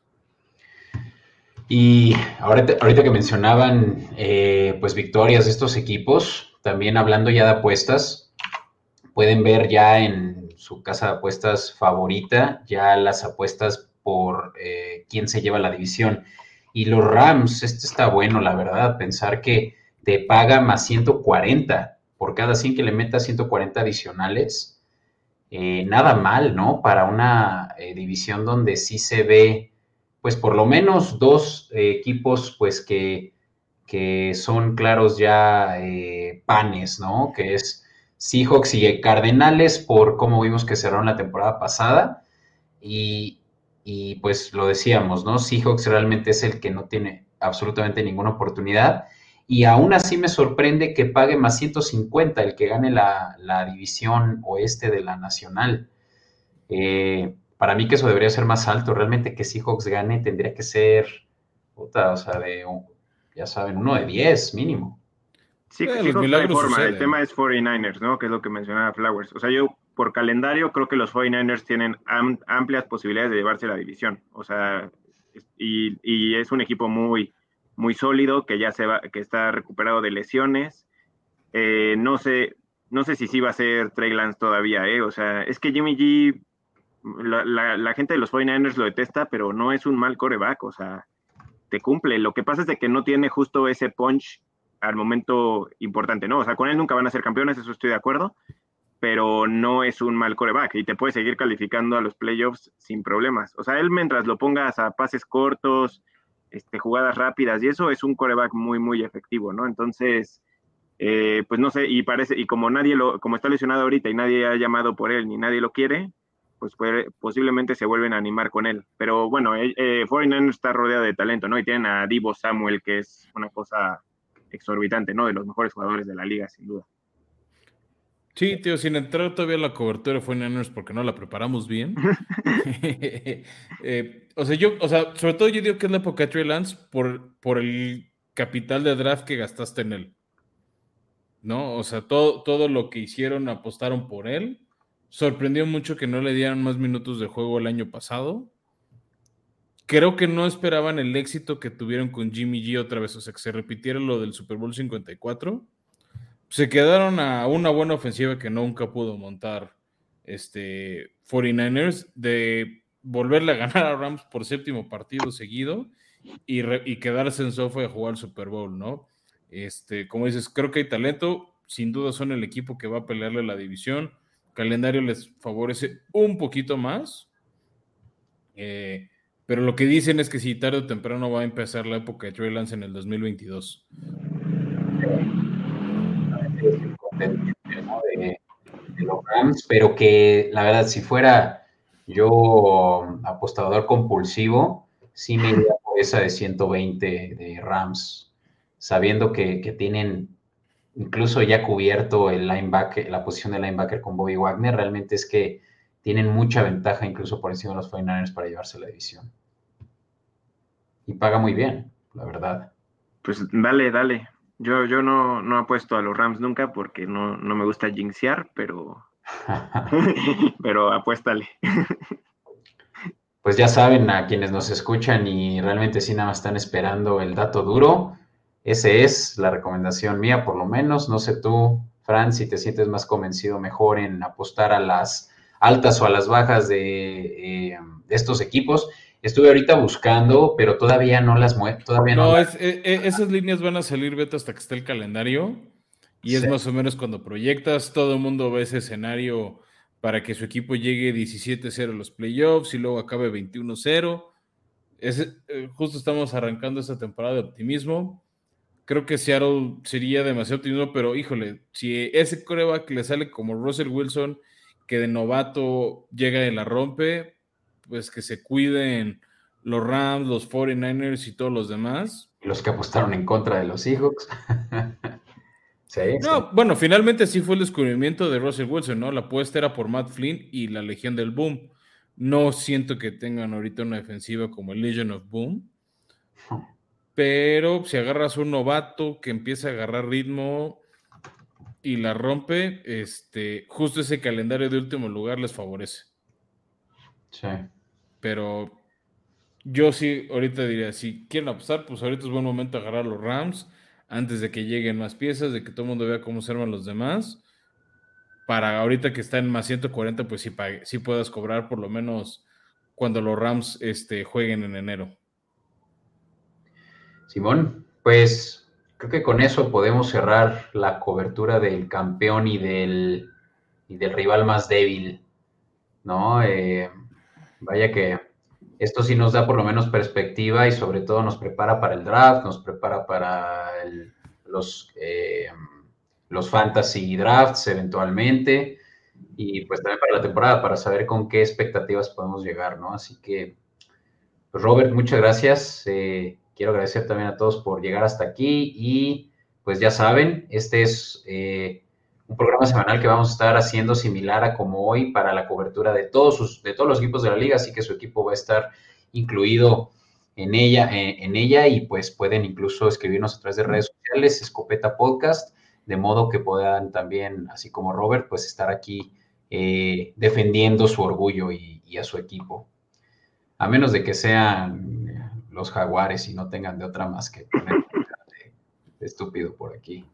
Y ahorita, ahorita que mencionaban eh, pues victorias de estos equipos, también hablando ya de apuestas, pueden ver ya en su casa de apuestas favorita ya las apuestas por eh, quién se lleva la división. Y los Rams, este está bueno, la verdad, pensar que te paga más 140 por cada 100 que le metas 140 adicionales. Eh, nada mal, ¿no? Para una división donde sí se ve pues por lo menos dos eh, equipos pues que, son claros ya eh, panes, ¿no? Que es Seahawks y Cardenales por cómo vimos que cerraron la temporada pasada y, y pues lo decíamos, ¿no? Seahawks realmente es el que no tiene absolutamente ninguna oportunidad y aún así me sorprende que pague más 150 el que gane la, la división oeste de la nacional. Eh, para mí que eso debería ser más alto. Realmente que Seahawks gane tendría que ser, puta, o sea, de, ya saben, uno de 10 mínimo. Sí, Eh, que los hay milagros forma. El tema es 49ers, ¿no? Que es lo que mencionaba Flowers. O sea, yo por calendario creo que los 49ers tienen am- amplias posibilidades de llevarse la división. O sea, y es un equipo muy, muy sólido que ya se va, que está recuperado de lesiones. Eh, no sé, no sé si sí va a ser Trey Lance todavía, ¿eh? O sea, es que Jimmy G, la, la- la gente de los 49ers lo detesta, pero no es un mal coreback, o sea, te cumple. Lo que pasa es de que no tiene justo ese punch al momento importante, ¿no? O sea, con él nunca van a ser campeones, eso estoy de acuerdo, pero no es un mal coreback y te puede seguir calificando a los playoffs sin problemas. O sea, él mientras lo pongas a pases cortos, este, jugadas rápidas y eso es un coreback muy, muy efectivo, ¿no? Entonces, eh, pues no sé, y parece, y como nadie lo, como está lesionado ahorita y nadie ha llamado por él ni nadie lo quiere, pues posiblemente se vuelven a animar con él. Pero bueno, eh, eh, 49 está rodeado de talento, ¿no? Y tienen a Divo Samuel, que es una cosa exorbitante, ¿no? De los mejores jugadores de la liga, sin duda. Sí, tío, sin entrar todavía a la cobertura fue Niners porque no la preparamos bien. [LAUGHS] [LAUGHS] Eh, o sea, yo, o sea, sobre todo yo digo que es la época de Trey Lance por, por el capital de draft que gastaste en él. ¿No? O sea, todo, todo lo que hicieron apostaron por él. Sorprendió mucho que no le dieran más minutos de juego el año pasado. Creo que no esperaban el éxito que tuvieron con Jimmy G otra vez, o sea, que se repitiera lo del Super Bowl 54 se quedaron a una buena ofensiva que nunca pudo montar este 49ers de volverle a ganar a Rams por séptimo partido seguido y, y quedarse en sofá a jugar el Super Bowl, ¿no? Este, como dices, creo que hay talento, sin duda son el equipo que va a pelearle la división, calendario les favorece un poquito más, eh, pero lo que dicen es que si tarde o temprano va a empezar la época de Trey Lance en el 2022. ¿no? de, los Rams, pero que la verdad, si fuera yo apostador compulsivo, sí me iría por esa de 120 de Rams, sabiendo que tienen incluso ya cubierto el linebacker, la posición de linebacker con Bobby Wagner, realmente es que tienen mucha ventaja incluso por encima de los 49ers para llevarse la división. Y paga muy bien, la verdad. Pues dale, dale. Yo, yo no, no apuesto a los Rams nunca porque no, no me gusta jinxear, pero, [LAUGHS] pero apuéstale. Pues ya saben, a quienes nos escuchan y realmente sí nada más están esperando el dato duro, ese es la recomendación mía, por lo menos. No sé tú, Fran, si te sientes más convencido mejor en apostar a las altas o a las bajas de, eh, de estos equipos. Estuve ahorita buscando, pero todavía no las muevo. Todavía no, No, las- es- e- e- esas líneas van a salir, Beto, hasta que esté el calendario. Y es más o menos cuando proyectas, todo el mundo ve ese escenario para que su equipo llegue 17-0 a los playoffs y luego acabe 21-0. Es, eh, justo estamos arrancando esta temporada de optimismo. Creo que Seattle sería demasiado optimismo, pero híjole, si ese coreback le sale como Russell Wilson, que de novato llega y la rompe, pues que se cuiden los Rams, los 49ers y todos los demás. los que apostaron en contra de los Seahawks. [LAUGHS] sí, sí. No, bueno, finalmente sí fue el descubrimiento de Russell Wilson, ¿no? La apuesta era por Matt Flynn y la Legión del Boom. No siento que tengan ahorita una defensiva como el Legion of Boom. [LAUGHS] Pero si agarras un novato que empieza a agarrar ritmo y la rompe, este, justo ese calendario de último lugar les favorece. sí. Pero yo sí, ahorita diría, si quieren apostar, pues ahorita es buen momento agarrar los Rams antes de que lleguen más piezas, de que todo el mundo vea cómo se arman los demás. Para ahorita que está en más 140, pues sí, pague- sí puedas cobrar por lo menos cuando los Rams este, jueguen en enero. Simón, pues creo que con eso podemos cerrar la cobertura del campeón y del, y del rival más débil, ¿no? Eh, vaya que esto sí nos da por lo menos perspectiva y sobre todo nos prepara para el draft, nos prepara para los, eh, los fantasy drafts eventualmente y pues también para la temporada, para saber con qué expectativas podemos llegar, ¿no? Así que, pues Robert, muchas gracias. Eh, quiero agradecer también a todos por llegar hasta aquí y pues ya saben, este es eh, un programa semanal que vamos a estar haciendo similar a como hoy para la cobertura de todos, sus, de todos los equipos de la liga, así que su equipo va a estar incluido en ella, en, ella y pues pueden incluso escribirnos a través de redes sociales, Escopeta Podcast, de modo que puedan también, así como Robert, pues estar aquí eh, defendiendo su orgullo y, a su equipo. A menos de que sean los jaguares y no tengan de otra más que poner [LAUGHS] de estúpido por aquí.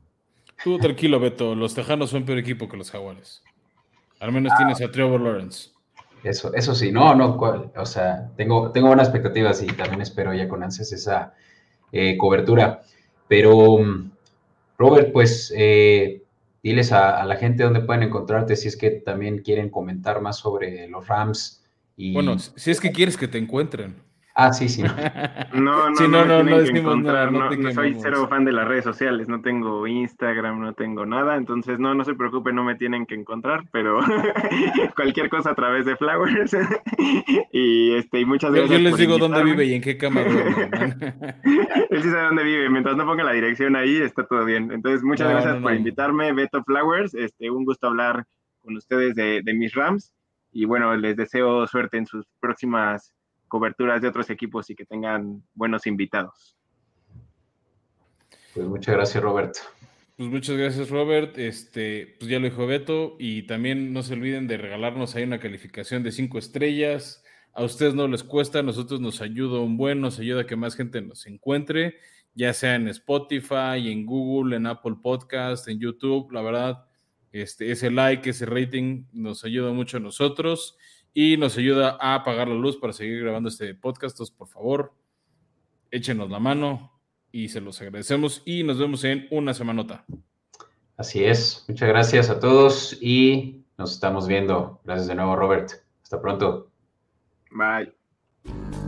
Tú tranquilo, Beto. Los Tejanos son peor equipo que los Jaguares. Al menos tienes a Trevor Lawrence. Eso, eso sí, no, no, o sea, tengo, tengo buenas expectativas y también espero ya con ansias esa eh, cobertura. Pero, Robert, pues, eh, diles a, la gente dónde pueden encontrarte si es que también quieren comentar más sobre los Rams. Y... Bueno, si es que quieres que te encuentren. Ah, sí, sí. [LAUGHS] No, no, no, no, no, nada, no, soy cero fan de las redes sociales, no tengo Instagram, no tengo nada, entonces no, no se preocupe, no me tienen que encontrar, pero [LAUGHS] cualquier cosa a través de Flowers. [LAUGHS] y este, y muchas gracias. Yo les digo dónde vive y en qué cama Él sí sabe dónde vive, mientras no ponga la dirección ahí, está todo bien. Entonces, muchas gracias por invitarme, Beto Flowers, este, un gusto hablar con ustedes de, de mis Rams, y bueno, les deseo suerte en sus próximas coberturas de otros equipos y que tengan buenos invitados. Pues muchas gracias, Roberto. Pues muchas gracias, Robert. Este, pues ya lo dijo Beto. Y también no se olviden de regalarnos ahí una calificación de cinco estrellas. A ustedes no les cuesta, a nosotros nos ayuda un buen, nos ayuda a que más gente nos encuentre, ya sea en Spotify, en Google, en Apple Podcast, en YouTube. La verdad, este, ese like, ese rating nos ayuda mucho a nosotros y nos ayuda a apagar la luz para seguir grabando este podcast. Entonces, por favor, échenos la mano y se los agradecemos y nos vemos en una semanota. Así es. Muchas gracias a todos y nos estamos viendo. Gracias de nuevo, Robert. Hasta pronto. Bye.